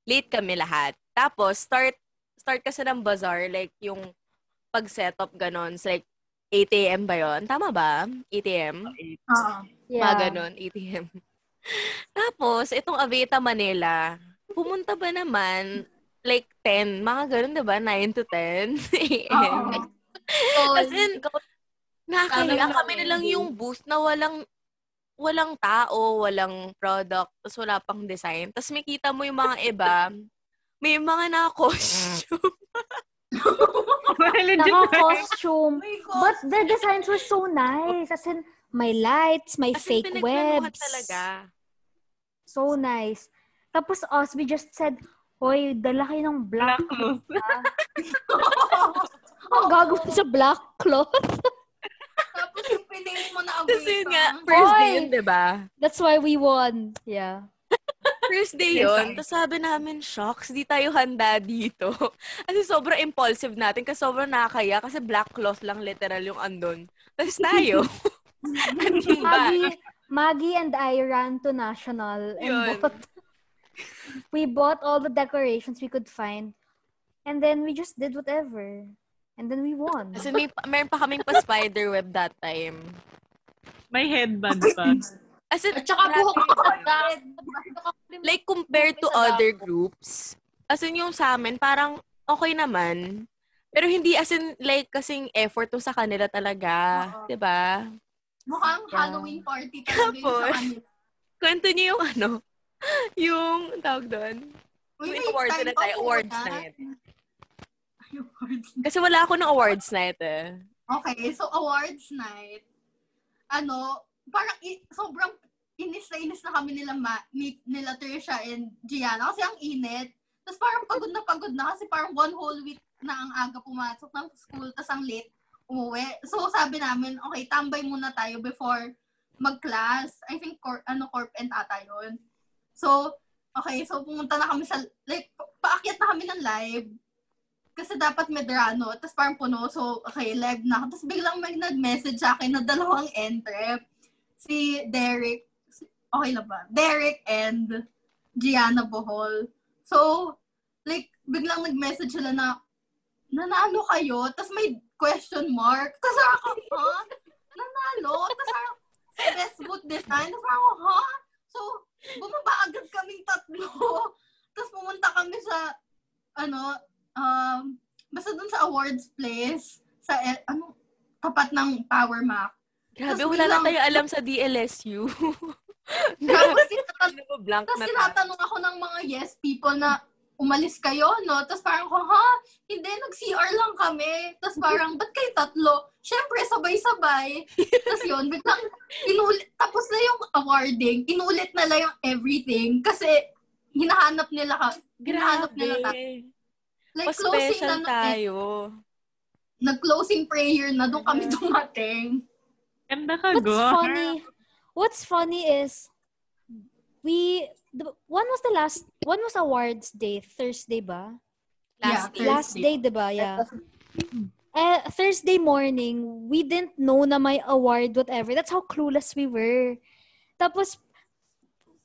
late kami lahat. Tapos, start, start kasi ng bazaar, like yung pag-setup ganon. So, like, 8 a.m. ba yun? Tama ba? 8 a.m.? Oo. Yeah. Mga ganon, 8 a.m. Tapos, itong Aveta Manila, pumunta ba naman, like 10, mga ganon, diba? 9 to 10 [LAUGHS] a.m. Oo. So, As in, Nakakaya kami namin, na lang yung booth na walang walang tao, walang product, tapos wala pang design. Tapos may kita mo yung mga iba, may mga naka-costume. Naka-costume. [LAUGHS] Oh. But their designs were so nice. As in, may lights, may As in, fake pinagplanuhan webs. talaga. So nice. Tapos us, we just said, Hoy, dala kayo ng black. Black cloth. Ang gagawin sa black cloth. [LAUGHS] Tapos yung pinili mo na Aveta. yun nga, first day Oy! yun, di ba? That's why we won. Yeah. first day yun, tapos sabi namin, shocks, di tayo handa dito. [LAUGHS] Kasi sobrang impulsive natin, kasi sobrang nakakaya, kasi black cloth lang literal yung andon. Tapos tayo. [LAUGHS] ano ba? Maggie and I ran to National and Yun. bought [LAUGHS] we bought all the decorations we could find. And then we just did whatever. And then we won. Kasi may, meron pa kaming pa-spider web that time. May headband [LAUGHS] pa. As in, At saka buhok like compared to other groups, as in yung sa amin, parang okay naman. Pero hindi as in like kasing effort to sa kanila talaga. Oo. 'Di ba? Mukhang Yeah. Halloween party talaga yung sa Tapos, kanila. Kwento niyo yung ano, [LAUGHS] yung tawag doon. Uy, may awards na tayo, awards night. Ay, awards Kasi wala ako ng awards night eh. Okay, so awards night. Ano, parang i- sobrang inis na inis na kami nila, ma- ni, nila Trisha and Gianna kasi ang init. Tapos parang pagod na pagod na kasi parang one whole week na ang aga pumasok ng school tapos ang late umuwi. So sabi namin, okay, tambay muna tayo before mag-class. I think cor- ano, corp and ata yun. So, okay, so pumunta na kami sa, like, pa- paakyat na kami ng live kasi dapat medrano, tapos parang puno, so okay, live na. Tapos biglang may nag-message sa akin na dalawang entrep. Si Derek, okay lang ba? Derek and Gianna Bohol. So, like, biglang nag-message sila na, nanalo kayo, tapos may question mark. Tapos ako, ha? Nanalo? Tapos sa best boot design. Tapos ako, ha? So, bumaba agad kaming tatlo. Tapos pumunta kami sa, ano, um, basta dun sa awards place, sa, ano, tapat ng Power Mac. Grabe, wala na biglang- tayo alam sa DLSU. Tapos Ano blank na tinatanong ako ng mga yes people na umalis kayo, no? Tapos parang ha? Hindi, nag-CR lang kami. Tapos parang, ba't kayo tatlo? Siyempre, sabay-sabay. Tapos yun, biglang, inulit, tapos na yung awarding, inulit na lang yung everything. Kasi, hinahanap nila ka. Hinahanap nila tayo. Grabe. Like, closing Pa-special na, na eh. tayo. Nag-closing prayer na, doon kami dumating. Ganda ka, What's go. funny? What's funny is we the, when was the last when was awards day? Thursday ba? Yeah, Last year. Last day, 'di ba? Yeah. Eh, Thursday morning, we didn't know na may award, whatever. That's how clueless we were. Tapos,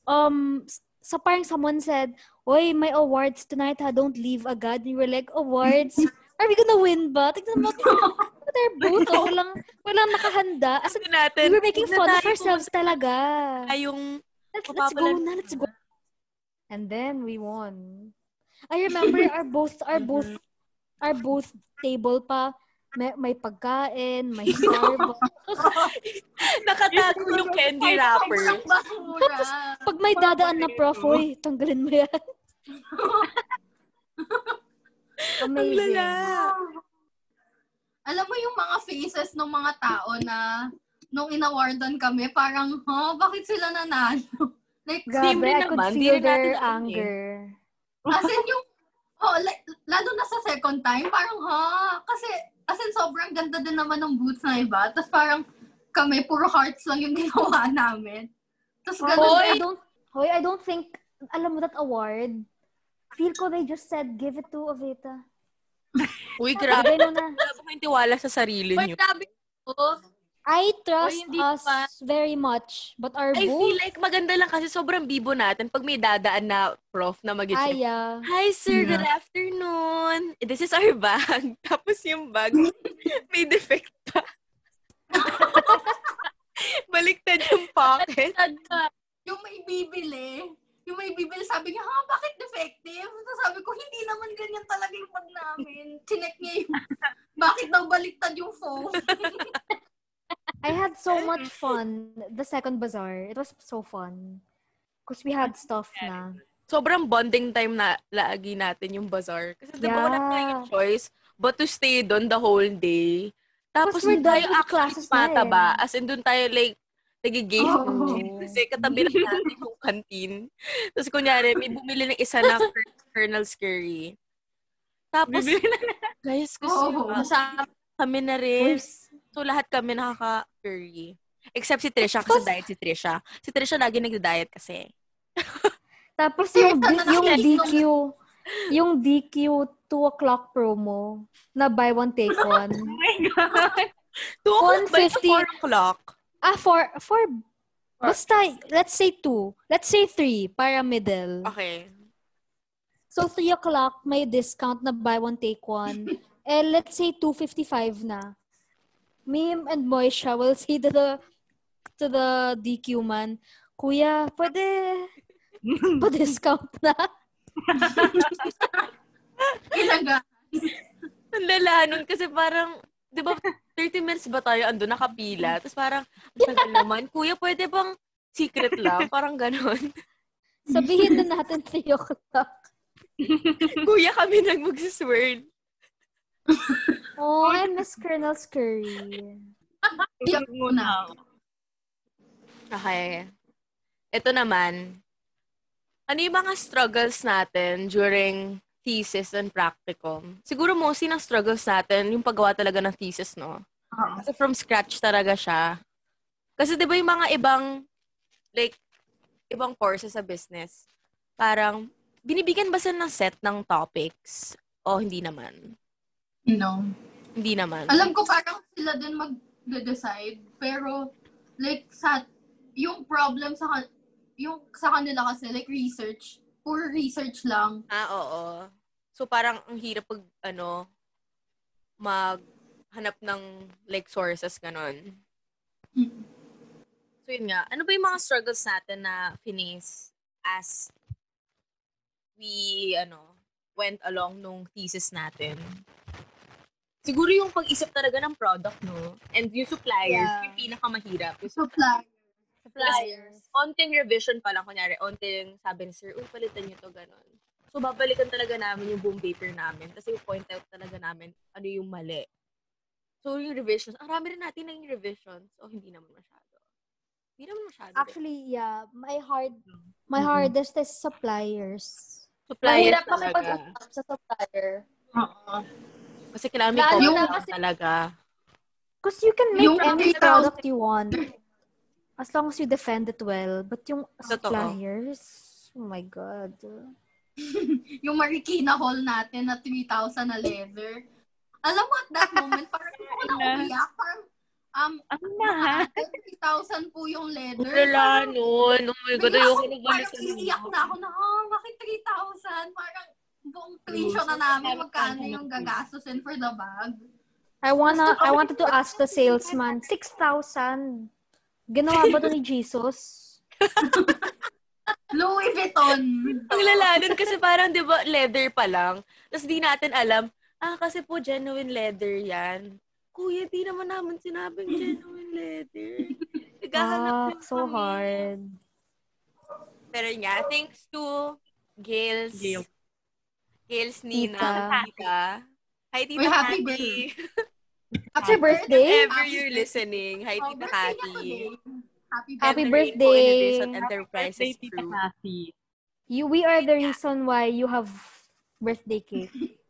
um, s- sa parang someone said, Oy, may awards tonight ha, don't leave agad. And we were like, awards? Are we gonna win ba? Tignan mo, they're both, oh, walang, walang nakahanda. As in, natin, we were making fun of ourselves talaga. pumunta yung Let's, let's go na, let's go. And then we won. I remember our both our [LAUGHS] both our both table pa may, may pagkain, may [LAUGHS] Starbucks. [LAUGHS] nakatago yung candy wrapper. Basura. Pag may dadaan na prof, oy, tanggalin mo yan. Amazing. Alam mo yung mga faces ng mga tao na nung inawardan kami, parang, ha, bakit sila nanalo? Like, Grabe, Same rin I could naman, feel rin natin their alam eh. anger. as in yung, oh, like, lalo na sa second time, parang, ha, kasi, as in, sobrang ganda din naman ng boots na iba. Tapos parang, kami, puro hearts lang yung [LAUGHS] ginawa namin. Tapos ganun Hoy. I don't, hoy, I don't think, alam mo that award? Feel ko they just said, give it to Avita. Uy, grabe. No na, Grabe kayong tiwala sa sarili Uy, niyo. sabi ko, I trust hindi us pa. very much, but our I both, feel like maganda lang kasi sobrang bibo natin pag may dadaan na prof na mag ay. Hi, sir. Good Yeah. afternoon. This is our bag. [LAUGHS] Tapos yung bag, [LAUGHS] may defect pa. [LAUGHS] Baliktad yung pocket. yung may bibili, yung may bibili, sabi niya, ha, bakit defective? So sabi ko, hindi naman ganyan talaga yung bag namin. Chinek niya yung, bakit daw baliktad yung phone? I had so [LAUGHS] much fun the second bazaar. It was so fun. Because we had stuff na. Sobrang bonding time na lagi natin yung bazaar. Kasi Yeah. wala tayong choice but to stay doon the whole day. Tapos we're done tayo with classes na eh. As in, doon tayo like, nagigame. Oh. [LAUGHS] Kasi katabi lang natin yung canteen. Tapos kunyari, may bumili ng isa na Colonel's Curry. Tapos, [LAUGHS] guys, gusto Oh. kasama kami na rin. So, lahat kami nakaka-curry. Except si Trisha, kasi diet si Trisha. Si Trisha lagi nagda-diet kasi. Tapos yung, D- yung DQ, yung DQ 2 o'clock promo na buy one take [LAUGHS] one. Oh my God. 2 o'clock ba? 150. 4 o'clock? ah, for, for, basta, let's say 2. Let's say 3 para middle. Okay. So, 3 o'clock, may discount na buy one, take one. [LAUGHS] eh, let's say 2.55 na. Me and Moisha will say to the, to the DQ man, Kuya, pwede [LAUGHS] pa-discount na. Ilaga. Ang lala nun kasi parang, di ba, 30 minutes ba tayo ando nakapila? Tapos parang, ang naman, kuya, pwede bang secret lang? Parang ganon. Sabihin na natin 3 o'clock. [LAUGHS] kuya, kami nang magsiswern. Oh, I miss Colonel Scurry. Iyak muna. Okay. Ito naman, ano yung mga struggles natin during thesis and practicum? Siguro mostly ng struggles natin, yung paggawa talaga ng thesis, no? Oo. Kasi from scratch talaga siya. Kasi di ba yung mga ibang, like, ibang courses sa business, parang, binibigyan ba sila ng set ng topics? O hindi naman? No. Hindi naman. Alam ko parang sila din mag-decide. Pero, like, sa, yung problem sa, yung sa kanila kasi, like, research. Puro research lang. Ah, oo. So, parang ang hirap pag, ano, maghanap ng, like, sources, ganon. Mm. So, yun nga. Ano ba yung mga struggles natin na finis as we, ano, went along nung thesis natin? Siguro yung pag-isip talaga ng product, no? And yung suppliers, Yeah. yung pinakamahirap. Yung Supply. suppliers. Onting revision pa lang, kunyari, onting sabi ni sir, uy, palitan nyo to, ganon. So, babalikan talaga namin yung boom paper namin. Kasi yung point out talaga namin ano yung mali. So, yung revisions, ang rami rin natin na yung revisions. O, hindi naman masyado. Hindi naman masyado. Actually, yeah. My hard, my Mhm. hardest is suppliers. suppliers Mahirap kami talaga. pag-usap sa supplier. Oo. Kasi kailangan may na lang kasi- talaga. Because you can make Yung any 3,000 product you want. As long as you defend it well. But yung Totoo. suppliers, oh my God. [LAUGHS] yung Marikina Hall natin na 3,000 na leather. Alam mo, at that moment, parang [LAUGHS] ako na umiyak. Parang, um, Ang mahal. 3,000 po yung leather. Wala nun. Oh my God, ayoko ako, na parang iiyak na ako na, oh, bakit 3,000? Parang buong tuition na namin magkano yung gagastusin for the bag. I wanna, I wanted to ask the salesman, 6,000. Ginawa ba to ni Jesus? [LAUGHS] Louis Vuitton. Ang lala nun kasi parang, di ba, leather pa lang. Tapos di natin alam, ah, kasi po genuine leather yan. Kuya, di naman naman sinabing genuine leather. Naghahanap Ah, din so kami. hard. Pero nga, thanks to Gail's, Gail. Gail's Nina, Tita. Tita. Hi, Tita Uy, happy Cathy. [LAUGHS] Happy birthday. If ever you're listening, hi, Oh, Tita birthday Cathy. today. Happy Happy birthday. Rainbow Innovation Birthday, Enterprises Tita crew. Kathy. You, we are the reason why you have birthday cake. [LAUGHS] [LAUGHS]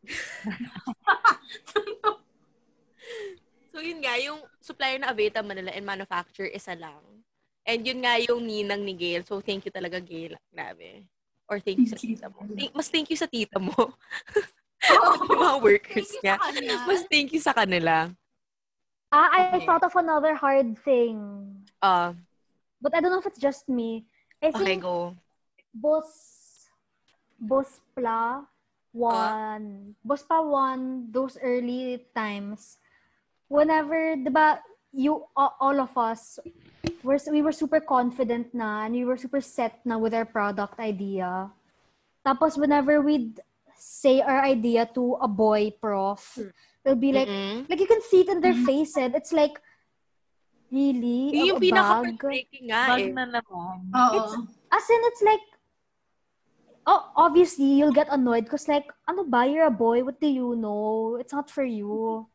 So, yun nga, yung supplier na Aveta Manila and manufacturer, isa lang. And yun nga yung ninang ni Gail. So, thank you talaga, Gail. Grabe. Or thank you sa tita mo. Thank- mas thank you sa tita mo. [LAUGHS] [LAUGHS] yung mga workers niya. Mas thank you sa kanila. Ah, I Okay. thought of another hard thing. Ah, But I don't know if it's just me. I okay, think go. Boss Boss Pla won. Boss Pa won those early times. Whenever, di ba, you, all of us, were, we were super confident na and we were super set na with our product idea. Tapos whenever we'd say our idea to a boy prof, they'll be like, Mm-mm. like you can see it in their face and it's like, really? Yung a bag? pinaka-breaking nga Bag eh. na naman. Oo. As in, it's like, oh, obviously, you'll get annoyed because like, ano ba, you're a boy, what do you know? It's not for you.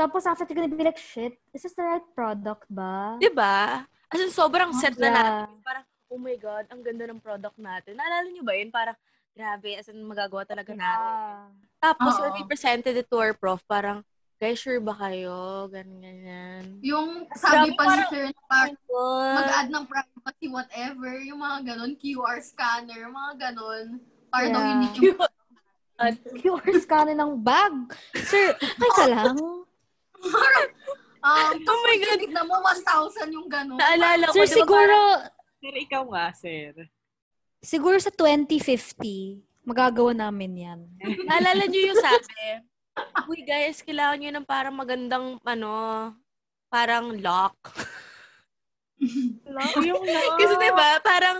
Tapos after, you're gonna be like, shit, is this the right product ba? Diba? As in, sobrang set na Yeah. natin. Parang, oh my God, ang ganda ng product natin. Naalala niyo ba yun? Parang, grabe, as in, magagawa talaga natin. Yeah. Tapos, Oo. when we presented it to our prof, parang, guys, sure ba kayo? Ganyan, ganyan. Yung sabi Grabe, pa ni parang- Sir na parang Mag- mag-add ng privacy, whatever, yung mga ganon, QR scanner, mga ganon. Para daw Yeah. unique yung QR scanner ng bag. Sir, ay ka [LAUGHS] lang. Um, Oh my God. Tignan mo, 1,000 yung gano'n. Naalala ko, Sir, di ba siguro, Sir, ikaw nga, sir. siguro sa 2050, magagawa namin yan. Naalala niyo yung sabi, Uy guys, kailangan nyo ng parang magandang, ano, parang lock. yung lang. Kasi diba, parang,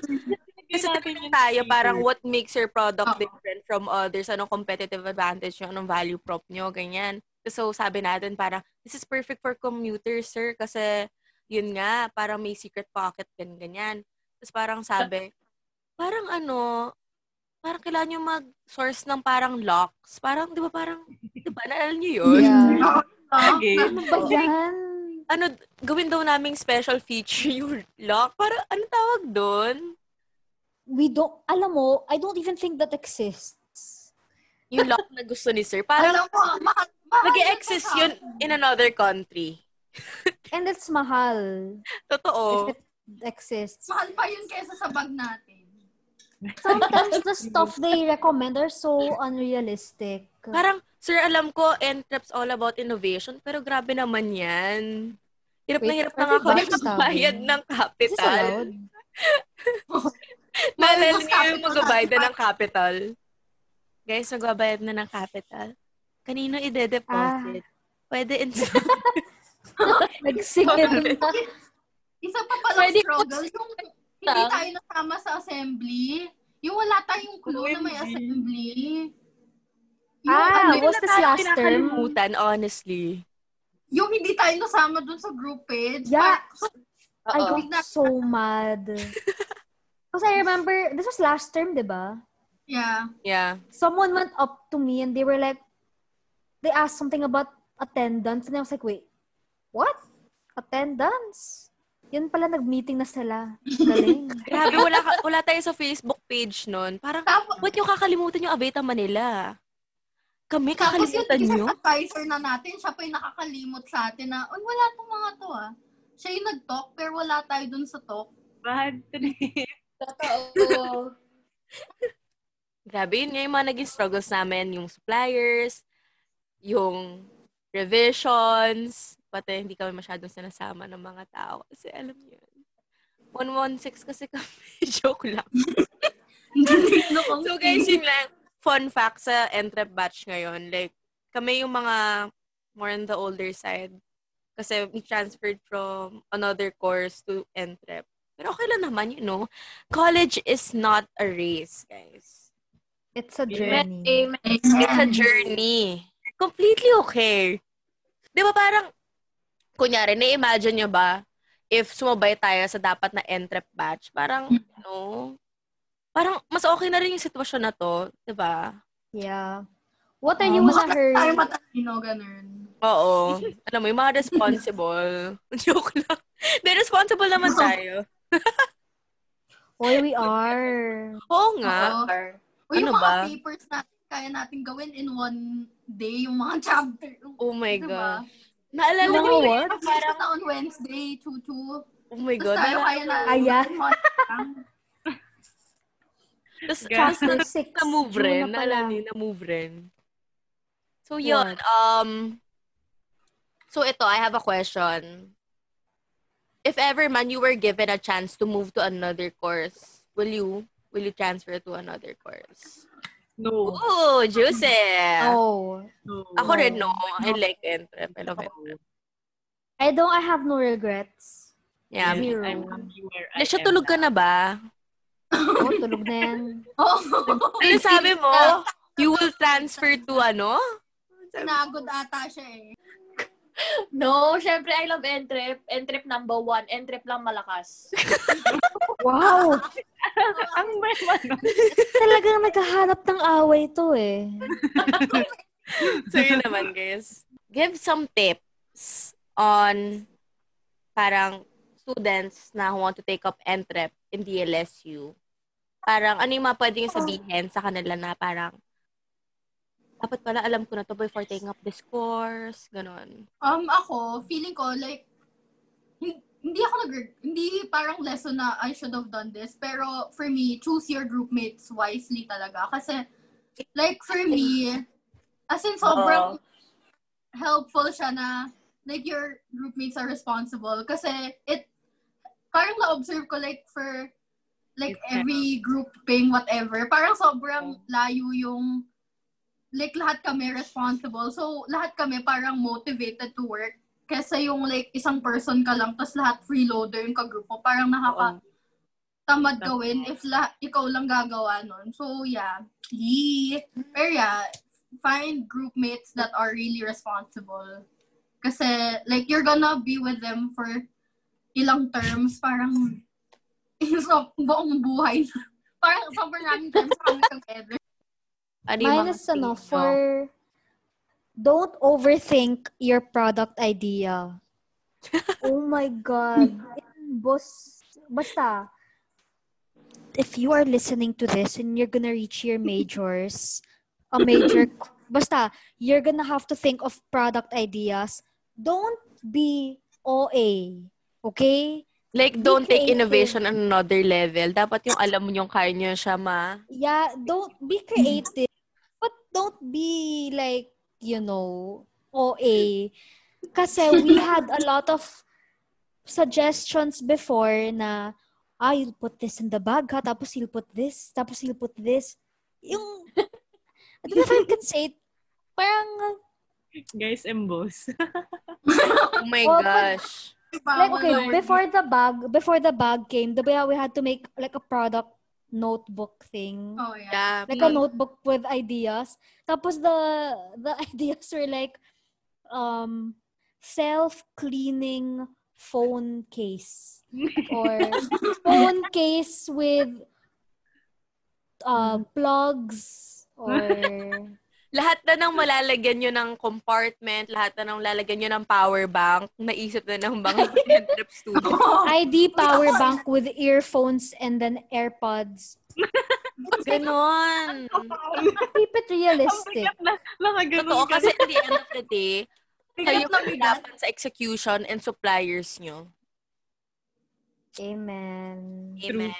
kasi natin diba yung tayo, parang what makes your product different from others, anong competitive advantage nyo, anong value prop nyo, ganyan. So, sabi natin parang, this is perfect for commuters, sir, kasi, yun nga, parang may secret pocket, ganyan, ganyan. Tapos parang sabi, parang ano, parang kailangan nyo mag-source ng parang locks. Parang, di ba, parang, di ba, naalala nyo yun? Yeah. [LAUGHS] Okay. Ano ba yan? ano, gawin daw naming special feature yung lock. Para, ano tawag doon? We don't, alam mo, I don't even think that exists. Yung lock na gusto ni sir. Parang, Alam mo, mahal, mahal nag-exist sa yun in another country. [LAUGHS] And it's mahal. Totoo. If it exists. Mahal pa yun kesa sa bag natin. Sometimes the [LAUGHS] stuff they recommend are so unrealistic. Parang, sir, alam ko, Entrep's all about innovation, pero grabe naman yan. Hirap na Wait, hirap na we kami backstabbing? magbayad ng capital. [LAUGHS] Naalala niyo yung magbabayad na ng capital? Guys, magbabayad na ng capital. Kanino ide-deposit? Pwede in [LAUGHS] Nagsingit na. Isa pa pala Pwede struggle, yung hindi tayo nasama sa assembly. Yung wala tayong clue na may assembly. Yung, Ah, ano, was this last term? Honestly. yung hindi tayo nasama dun sa group page. Yeah. Parang- I got so mad. [LAUGHS] Because I remember, this was last term, di ba? yeah. Yeah. Someone went up to me and they were like, they asked something about attendance. And I was like, wait, what? Attendance? Yun pala, nag-meeting na sila. Galing. [LAUGHS] Grabe, wala, ka- wala tayo sa Facebook page nun. Parang, Tapos, ba't yung kakalimutan yung Aveta Manila? Kami, tapos yung kakalimutan nyo? isa advisor na natin, siya pa yung nakakalimot sa atin na, oh, wala tong mga to ah. Siya yung nag-talk, pero wala tayo dun sa talk. Bad trip. Totoo. [LAUGHS] Grabe, yun nga yung mga naging struggles namin. Yung suppliers, yung revisions, pati hindi kami masyadong sinasama ng mga tao. Kasi alam niyo yun. 116 kasi kami. [LAUGHS] Joke lang. [LAUGHS] So guys, yun lang. Fun fact sa Entrep batch ngayon. Like, kami yung mga more on the older side. Kasi we transferred from another course to Entrep. Pero okay lang naman, you know. College is not a race, guys. It's a Amen. journey. Amen. It's a journey. Completely okay. Di ba parang, kunyari, na-imagine nyo ba, if sumabay tayo sa dapat na entrep batch, parang, no, parang mas okay na rin yung sitwasyon na to, di ba? Yeah. What are Oh, you in a tayo matalino, ganun. Oo. [LAUGHS] Alam mo, yung mga responsible. [LAUGHS] Joke lang. Di, responsible naman tayo. [LAUGHS] Hoy, we are. Oo nga. Oo. O yung Ano mga ba? papers na kaya natin gawin in one day, yung mga chapter. Oh my Diba? God. Naalala Yung mo, what? parang parang na on Wednesday, chuchu. oh my Tapos God. tayo Naalala kaya [LAUGHS] na. Ayan. Tapos, Chapter 6. na-move June rin. Naalala niyo, na-move rin. So, yun. Um, so, ito, I have a question. If ever man you were given a chance to move to another course, will you will you transfer to another course? No. Oh, juicy! Oh. no. Ako rin, no. I like entrep. I love entrep. I don't, I have no regrets. Yeah. Zero. I'm happy where I Lesha, am tulog ka na ba? Oh, tulog na yan. [LAUGHS] Oh, Ano sabi mo? [LAUGHS] You will transfer to ano? Sinagod ata siya eh. No, syempre, I love Entrep. Entrep number one. Entrep lang malakas. [LAUGHS] Wow! Ang may ano. Talagang naghahanap ng away to eh. [LAUGHS] So, yun naman, guys. Give some tips on parang students na who want to take up entrep in DLSU. Parang ano yung mga pwede yung sabihin sa kanila na parang dapat pala alam ko na to before taking up this course, ganon. Um, ako, feeling ko, like, hin- hindi ako nag hindi parang lesson na I should have done this. Pero for me, choose your group mates wisely talaga. Kasi, like, for me, as in sobrang helpful siya na, like, your group mates are responsible. Kasi, it, parang na-observe ko, like, for, like, every grouping, whatever, parang sobrang layo yung, like, lahat kami responsible. So, lahat kami parang motivated to work. Kesa yung, like, isang person ka lang, tapos lahat freeloader yung kagroup mo. Parang nakaka, tamad gawin if la- ikaw lang gagawa nun. So, yeah. Yee. Pero yeah, find group mates that are really responsible. Kasi, like, you're gonna be with them for ilang terms, parang [LAUGHS] so, buong buhay. parang sobrang raming terms kami together. Ano Minus ano, for oh. don't overthink your product idea. [LAUGHS] oh my God. Boss, basta, if you are listening to this and you're gonna reach your majors, a major, [LAUGHS] basta, you're gonna have to think of product ideas. Don't be OA. Okay? Like, don't take creative. innovation on another level. Dapat yung alam mo yung kaya nyo siya ma... Yeah, don't be creative, don't be like, you know, OA. Kasi we had a lot of suggestions before na, ah, you'll put this in the bag ha, tapos you'll put this, tapos you'll put this. Yung, I don't know if I can say it, parang, Guys, emboss. [LAUGHS] Oh my Oh, but- gosh. like, okay, before the bag, before the bag came, the we had to make like a product notebook thing. Oh, yeah. Yeah. like a notebook with ideas. Tapos the the [LAUGHS] ideas were like um self-cleaning phone case or [LAUGHS] phone case with uh, plugs or [LAUGHS] Lahat na nang malalagyan nyo ng compartment, lahat na nang lalagyan nyo ng power bank, naisip na ng [LAUGHS] mga trip studio. ID power bank with earphones and then AirPods. [LAUGHS] Ganon. Keep it realistic. na, nakaganon Totoo, ka. kasi at the end of the day, [LAUGHS] kayo bigat. dapat sa execution and suppliers nyo. Amen. Amen.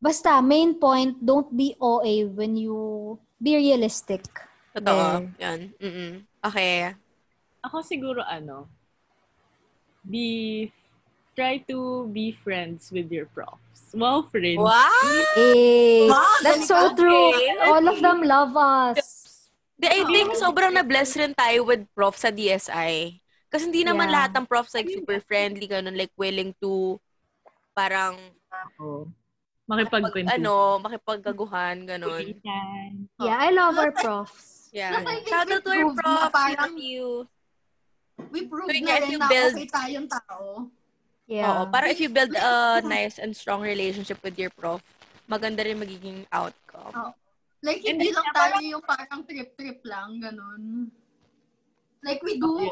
Basta, main point, don't be OA when you be realistic. Totoo. There. Yan. Mm-mm. Okay. Ako siguro ano, be, try to be friends with your profs. Wow, friends. Wow! Eh, Wow, that's so galing. true. Okay. All of them love us. Di, I think sobrang na-bless rin tayo with prof sa DSI. Kasi hindi naman Yeah. lahat ng profs like super friendly, ganun, like willing to parang Oo. pag, Makipagkwento. ano, makipaggaguhan, ganun. Yeah, I love our profs. Yeah. Think Shout out to our na prof. We love you. We proved na rin na build- okay tayong tao. Yeah. Oo. Para if you build a nice and strong relationship with your prof, maganda rin magiging outcome. Oh. Like, And hindi then, lang tayo yung parang trip-trip lang, ganun. Like, we do,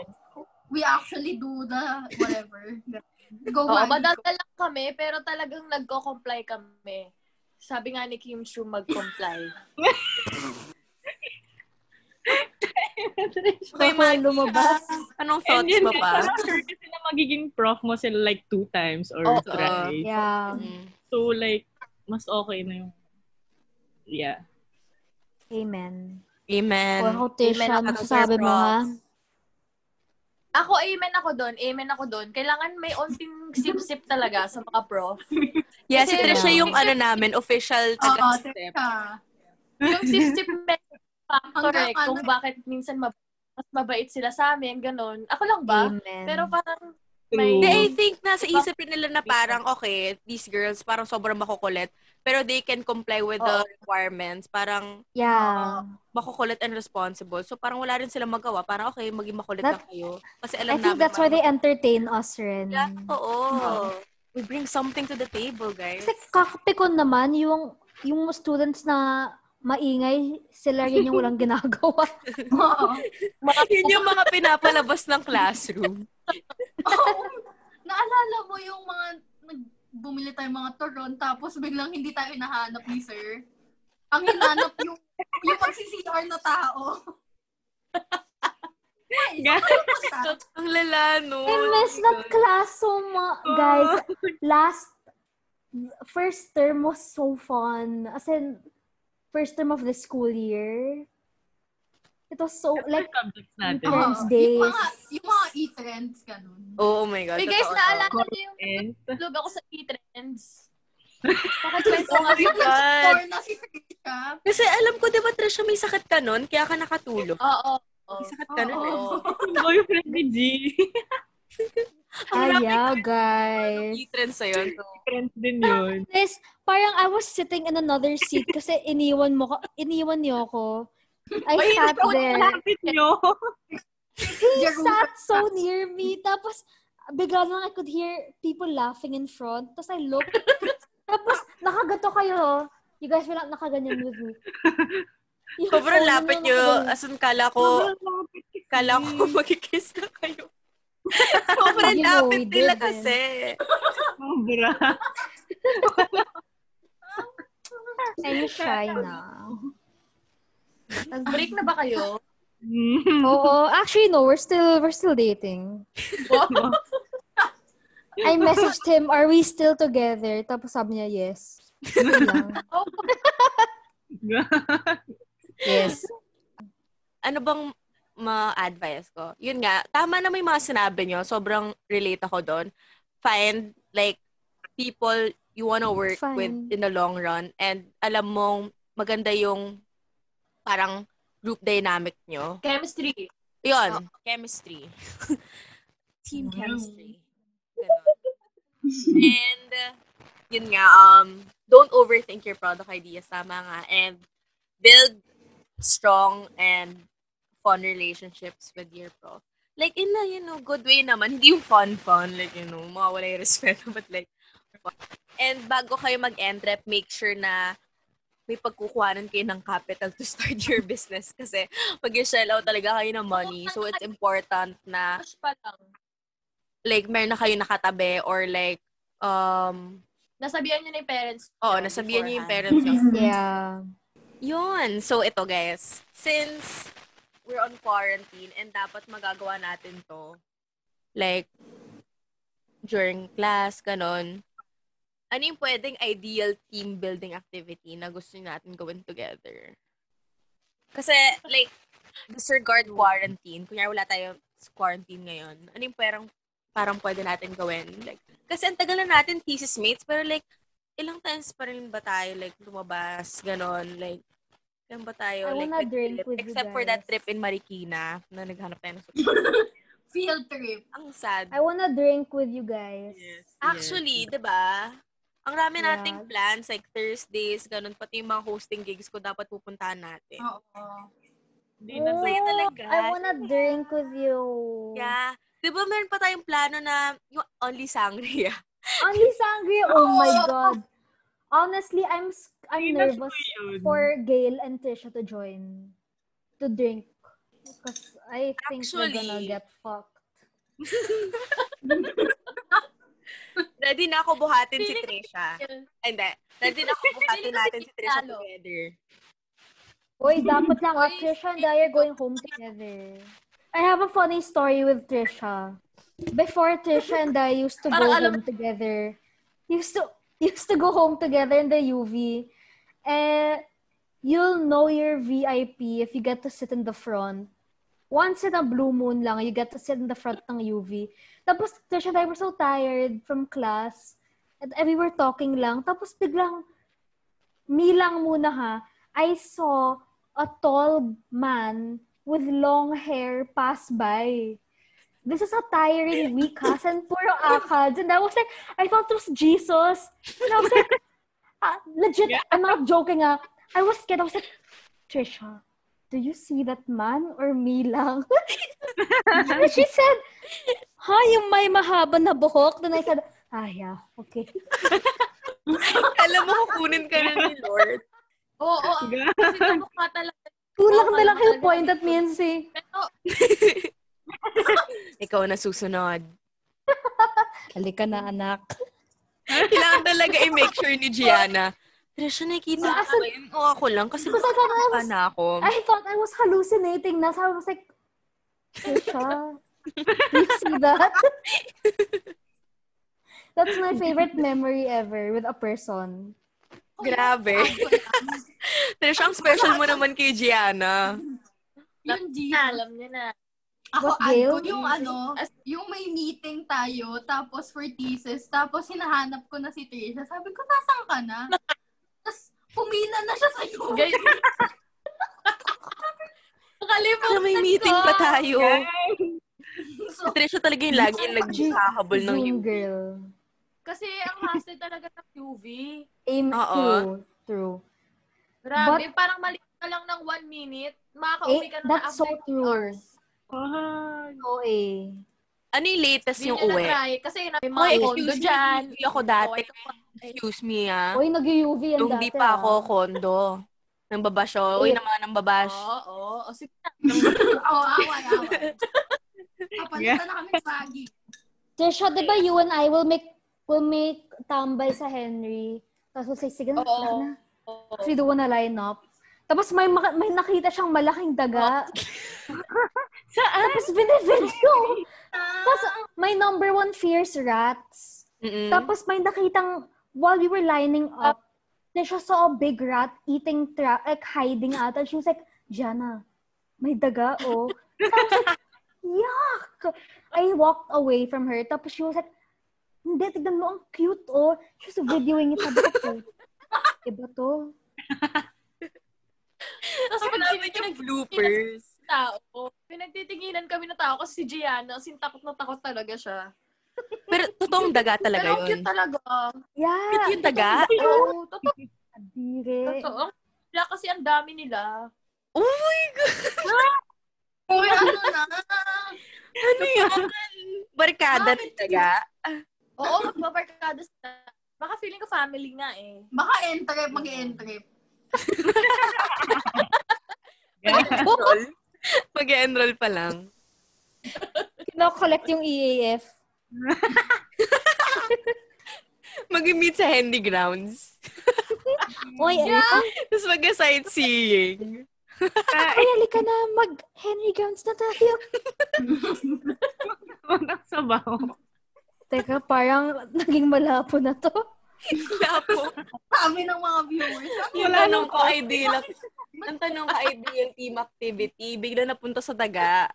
we actually do the whatever. [LAUGHS] Go Oo, man. madaldal lang kami, pero talagang nagko-comply kami. Sabi nga ni Kim Shu, mag-comply. [LAUGHS] Okay, Maggie, lumabas. anong thoughts yun, mo pa? parang sure kasi na magiging prof mo sila like two times or Oo. thrice. Yeah. Mm. So like, mas okay na yung, yeah. Amen. Amen. How Tisha, Amen masasabi Sir mo ha? Ako, amen ako doon. Amen ako doon. Kailangan may onting sip-sip talaga sa mga prof. [LAUGHS] Yeah, si Trisha yung ano namin, official taga-step. teka. Yung sip-sip eh, kung ano- bakit minsan mab- mas mabait sila sa amin, ganun. Ako lang ba? Amen. Pero parang True. Hindi, I think nasa isip rin nila na parang, okay, these girls parang sobrang makukulit, pero they can comply with the requirements. Parang yeah. makukulit and responsible. So parang wala rin silang magawa. Parang, okay, maging makulit That- lang kayo. Kasi I alam think namin. that's why they entertain us rin. Yeah, oo. We bring something to the table, guys. Kasi kakapikon naman yung yung students na maingay, sila rin yung walang ginagawa. [LAUGHS] Oo. Yun yung mga pinapalabas ng classroom. [LAUGHS] Oo. Naalala mo yung mga bumili tayo mga turon tapos biglang hindi tayo nahanap ni sir. Ang hinanap yung yung magsi-CR na tao. Ang lala, no? I miss that class so much. Guys, last, first term was so fun. As in, first term of the school year. It was so, like, subjects natin. Oo. days. Yung mga, yung mga e-trends, ganun. Oh, my God. Hey guys, naalala niyo yung tulog ako sa e-trends. [LAUGHS] Bakit Oh, my God? Store na si Trisha. Kasi alam ko, di ba, Trisha, may sakit ka nun, kaya ka nakatulog. Oo. May sakit ka nun. eh. [LAUGHS] Oo. boyfriend ni G. [LAUGHS] yeah, guys. E-trend sa'yo. So, Friends din yun. This, parang I was sitting in another seat kasi iniwan mo, ka- iniwan niyo ako. I Ay, sat there. Lapit nyo. He sat so near me. Tapos, bigla lang I could hear people laughing in front. Tapos I looked. Tapos, nakagato kayo. You guys were not nakaganyan with me. Yung sobrang lapit nyo. As in, kala ko, kala ko [LAUGHS] magkikiss na kayo. [LAUGHS] sobrang You know, lapit nila didn't. kasi. Sobra. I'm shy na. Nag-break na ba kayo? Oo. Actually, no. We're still, we're still dating. I messaged him, are we still together? Tapos sabi niya, yes. Lang. [LAUGHS] yes. Ano bang ma-advise ko? Yun nga, tama na may mga sinabi nyo. Sobrang relate ako doon. Find, like, people you wanna work Fine. with in the long run. And alam mong maganda yung parang group dynamic nyo. Chemistry. Yun, chemistry. [LAUGHS] Team Wow. chemistry. And, uh, yun nga, um, don't overthink your product ideas. Tama nga. And, build strong and fun relationships with your pro. Like, in a, you know, good way naman. Hindi yung fun-fun. Like, you know, mawawala yung respeto. [LAUGHS] But like, fun. And bago kayo mag-entrep, make sure na may pagkukuhanan kayo ng capital to [LAUGHS] start your business. Kasi pag shell out talaga kayo ng money. So, it's important na Push pa lang. like, meron na kayo nakatabi or like, um, Nasabihan niyo na yung parents. oh, niyo nasabihan niyo yung parents niyo. [LAUGHS] Yeah. Yun. So, ito guys. Since we're on quarantine and dapat magagawa natin to, like, during class, ganon, ano yung pwedeng ideal team building activity na gusto natin gawin together? Kasi, like, disregard quarantine. Kunyari wala tayong quarantine ngayon. Ano yung parang, parang pwede natin gawin? Like, kasi ang tagal na natin thesis mates, pero like, ilang times pa rin ba tayo, like, lumabas, ganon, like, ilang ba tayo, I like, wanna drink trip? with you Except for that guys. trip in Marikina, na naghanap tayo ng [LAUGHS] Field trip. Ang sad. I wanna drink with you guys. Actually, di ba? Ang rami Yeah. nating plans, like Thursdays, ganun, pati yung mga hosting gigs ko dapat pupuntahan natin. Oo. Hindi na Oh, talaga. I wanna drink with you. Yeah. Di ba meron pa tayong plano na yung only sangria? Only sangria. Oh my Oo. [LAUGHS] god. Honestly, I'm I'm na nervous for Gail and Trisha to join to drink because I think we're gonna Actually- get fucked. [LAUGHS] Ready na ako buhatin si Trisha. Hindi. Ready na ako buhatin natin si Trisha together. Uy, dapat lang. ah, Uy, Trisha and I are going home together. I have a funny story with Trisha. Before Trisha and I used to go home together. Used to used to go home together in the UV. And you'll know your VIP if you get to sit in the front. Once in a blue moon lang, you get to sit in the front ng UV. Tapos, Trisha and I were so tired from class. And we were talking lang. Tapos biglang, me lang muna ha, I saw a tall man with long hair pass by. This is a tiring week, ha? And puro akads. And I was like, I thought it was Jesus. And I was like, ah, legit, I'm not joking, ah. I was scared. I was like, Trisha, do you see that man or me lang? [LAUGHS] and she said, ha, yung may mahaba na buhok. Then I said, ah, yeah, okay. [LAUGHS] Alam mo, kukunin ka na ni Lord. Oo, oo. Kasi kamukha talaga. Tulak na lang talaga. point at and say, Pero, [LAUGHS] Ikaw na susunod. halika na, anak. [LAUGHS] Kailangan talaga i-make sure ni Gianna. Trisha, nakikita Ah, ka ba yun? O ako lang, kasi Because I thought I pa was, na ako. I thought I was hallucinating na. So I was like, Trisha. Do you see that? [LAUGHS] That's my favorite memory ever with a person. Grabe. [LAUGHS] Trish, ang special mo naman kay Gianna. Yung G. Alam niya na. Ako, ko yung ano, yung may meeting tayo, tapos for thesis, tapos hinahanap ko na si Trisha. Sabi ko, nasan ka na? [LAUGHS] Tapos, pumila na siya sa'yo. [LAUGHS] Gay. Nakalimutan Na may meeting ko. pa tayo. So, Si Trisha talaga yung lagi yung naghahabol ng UV. girl. Kasi ang hostel talaga ng UV. Aim, true. True. Grabe, parang mali ka lang ng one minute, makaka-uwi Eh, ka na that's so after true. hours. Ah, Oo eh. Ano yung latest Hindi yung niya uwi? na-try. Kasi may mga condo excuse me. dyan. Hindi ako dati. Excuse me, ah. Uy, nag-UV yan Nung dati. di pa ako ah. kondo. Nang babasyo. Uy, Eh. naman ng babash. Oo, oo. O, sige na. [LAUGHS] Oo, away, away. Kapalitan na kami Maggie. Trisha, di ba you and I will make will make tambay sa Henry? Tapos we'll say, sige na, Oo. laki na. Oo. Kasi do wanna line up. Tapos may maka- may nakita siyang malaking daga. [LAUGHS] saan? Tapos binibidyo. Ah, Tapos my number one fears rats. Mm-mm. Tapos may nakitang, while we were lining up, Trisha saw a big rat eating, tra- like hiding out. And she was like, Jana, may daga, oh. Tapos like, [LAUGHS] yuck! I walked away from her. Tapos she was like, hindi, tignan mo, ang cute, oh. She was videoing it. Sabi ko, iba to. [LAUGHS] Tapos dami pinag- yung bloopers. Tao. Pinagtitinginan kami ng tao kasi si Gianna, sin takot na takot talaga siya. Pero totoong daga talaga Pero yun. cute talaga. Yeah. Cute yung daga. Oo, totoo. Adire. Totoo. Kaya kasi ang dami nila. Oh my God! Uy, ano na? Ano yan? Barkada ng daga. Oo, magbabarkada sila. Baka feeling ko family nga eh. Baka entrep, mag-entrep. [LAUGHS] [LAUGHS] Mag-enroll. Mag-enroll pa lang. Kino-collect yung EAF. [LAUGHS] Mag-meet sa Handy Grounds. [LAUGHS] Uy, Yeah. Tapos mag-sightseeing. Ay, halika na. Mag-Henry Grounds na tayo. Walang sabaw. Teka, parang naging malabo na to. Wala po. Sabi ng mga viewers. Yung Wala tanong ko, ideal, ang tanong ko, ideal team activity, bigla napunta sa daga.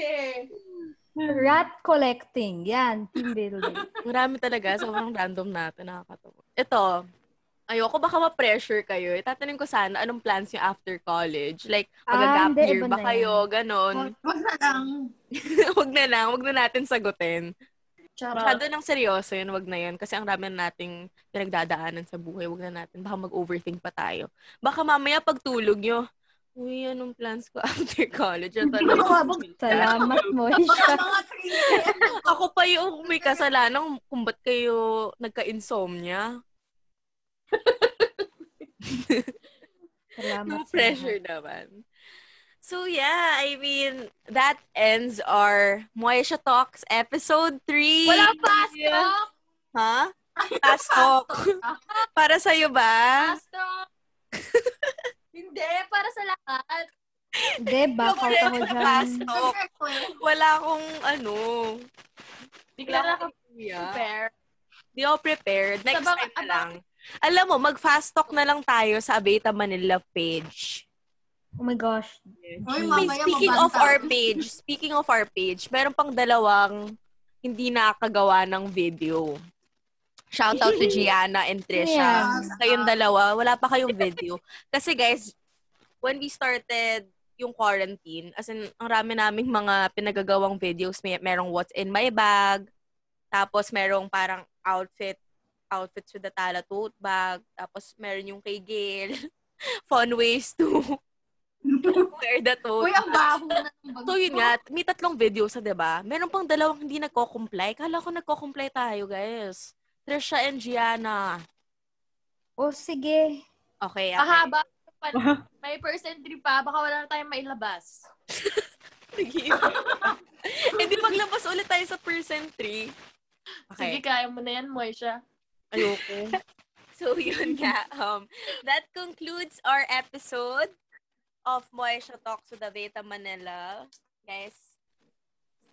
eh? [LAUGHS] Rat collecting. Yan, team building. Marami talaga. Sobrang random natin. Nakakatawa. Ito, ayoko baka ma-pressure kayo. Itatanong ko sana, anong plans nyo after college? Like, Ah, mag-gap hindi, year ba na kayo? Ganon. Wag na lang. [LAUGHS] wag na lang. Wag na natin sagutin. Charot. Masyado ng seryoso yun. Wag na yun. Kasi ang dami na nating pinagdadaanan sa buhay. Wag na natin. Baka mag-overthink pa tayo. Baka mamaya pagtulog nyo, Uy, anong plans ko [LAUGHS] after college? Ang tanong. Salamat mo, Baka Isha. mga 3 a.m. [LAUGHS] Ako pa yung may kasalanan kung ba't kayo nagka-insomnia. [LAUGHS] Salamat. No pressure naman. So yeah, I mean, that ends our Moesha Talks episode 3. Walang fast talk! Ha? Fast talk. [LAUGHS] Para sa'yo ba? Fast talk! [LAUGHS] Hindi, para sa lahat. Hindi, back out ako dyan. Fast talk. Wala akong ano. Bigla na akong idea. compare. Di ako prepared. Next Sabang- time na lang. Alam mo, mag-fast talk na lang tayo sa Abeta Manila page. Oh my gosh. Wait, mamaya speaking of mabanta. our page, speaking of our page, meron pang dalawang hindi nakagawa ng video. Shout out to Gianna and Trisha. Yeah. Kayong dalawa, wala pa kayong video. Kasi guys, when we started yung quarantine, as in, ang rami naming mga pinagagawang videos. May, merong what's in my bag, tapos merong parang outfit, outfits with the Tala tote bag, tapos meron yung kay Gail, [LAUGHS] fun ways to [LAUGHS] wear the tote Uy, ang baho na ng bag So yun nga, may tatlong videos, 'di ba? Meron pang dalawang hindi nagko-comply. Kala ko nagko-comply tayo, guys. Trisha and Gianna. Oh, sige. Okay, okay. Mahaba. May percentry pa. Baka wala na tayong mailabas. [LAUGHS] Hindi maglabas ulit tayo sa percent 3. Sige, Okay. kaya mo na yan, Moisha. Ayoko. [LAUGHS] So, yun nga. Um, that concludes our episode. of Moesha Talks with Aveta Manila. Guys,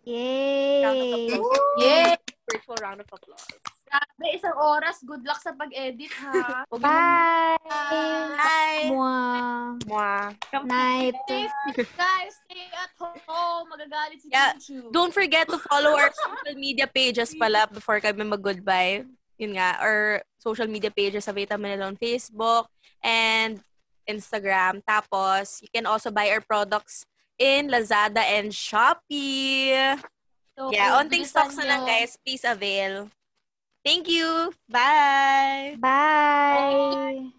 Yay! round of applause. Yay! Virtual round of applause. Grabe, isang oras. Good luck sa pag-edit, ha? [LAUGHS] Bye! Bye! Mwah! Mwah. Night! Guys. Stay at home. Magagalit si Yeah, Chuchu. Don't forget to follow our social media pages pala before kami mag-goodbye. Yun nga, our social media pages sa Vita Manila on Facebook and Instagram. Tapos, you can also buy our products in Lazada and Shopee. So, Yeah, onting stocks na lang guys. Please avail. Thank you. Bye! Bye!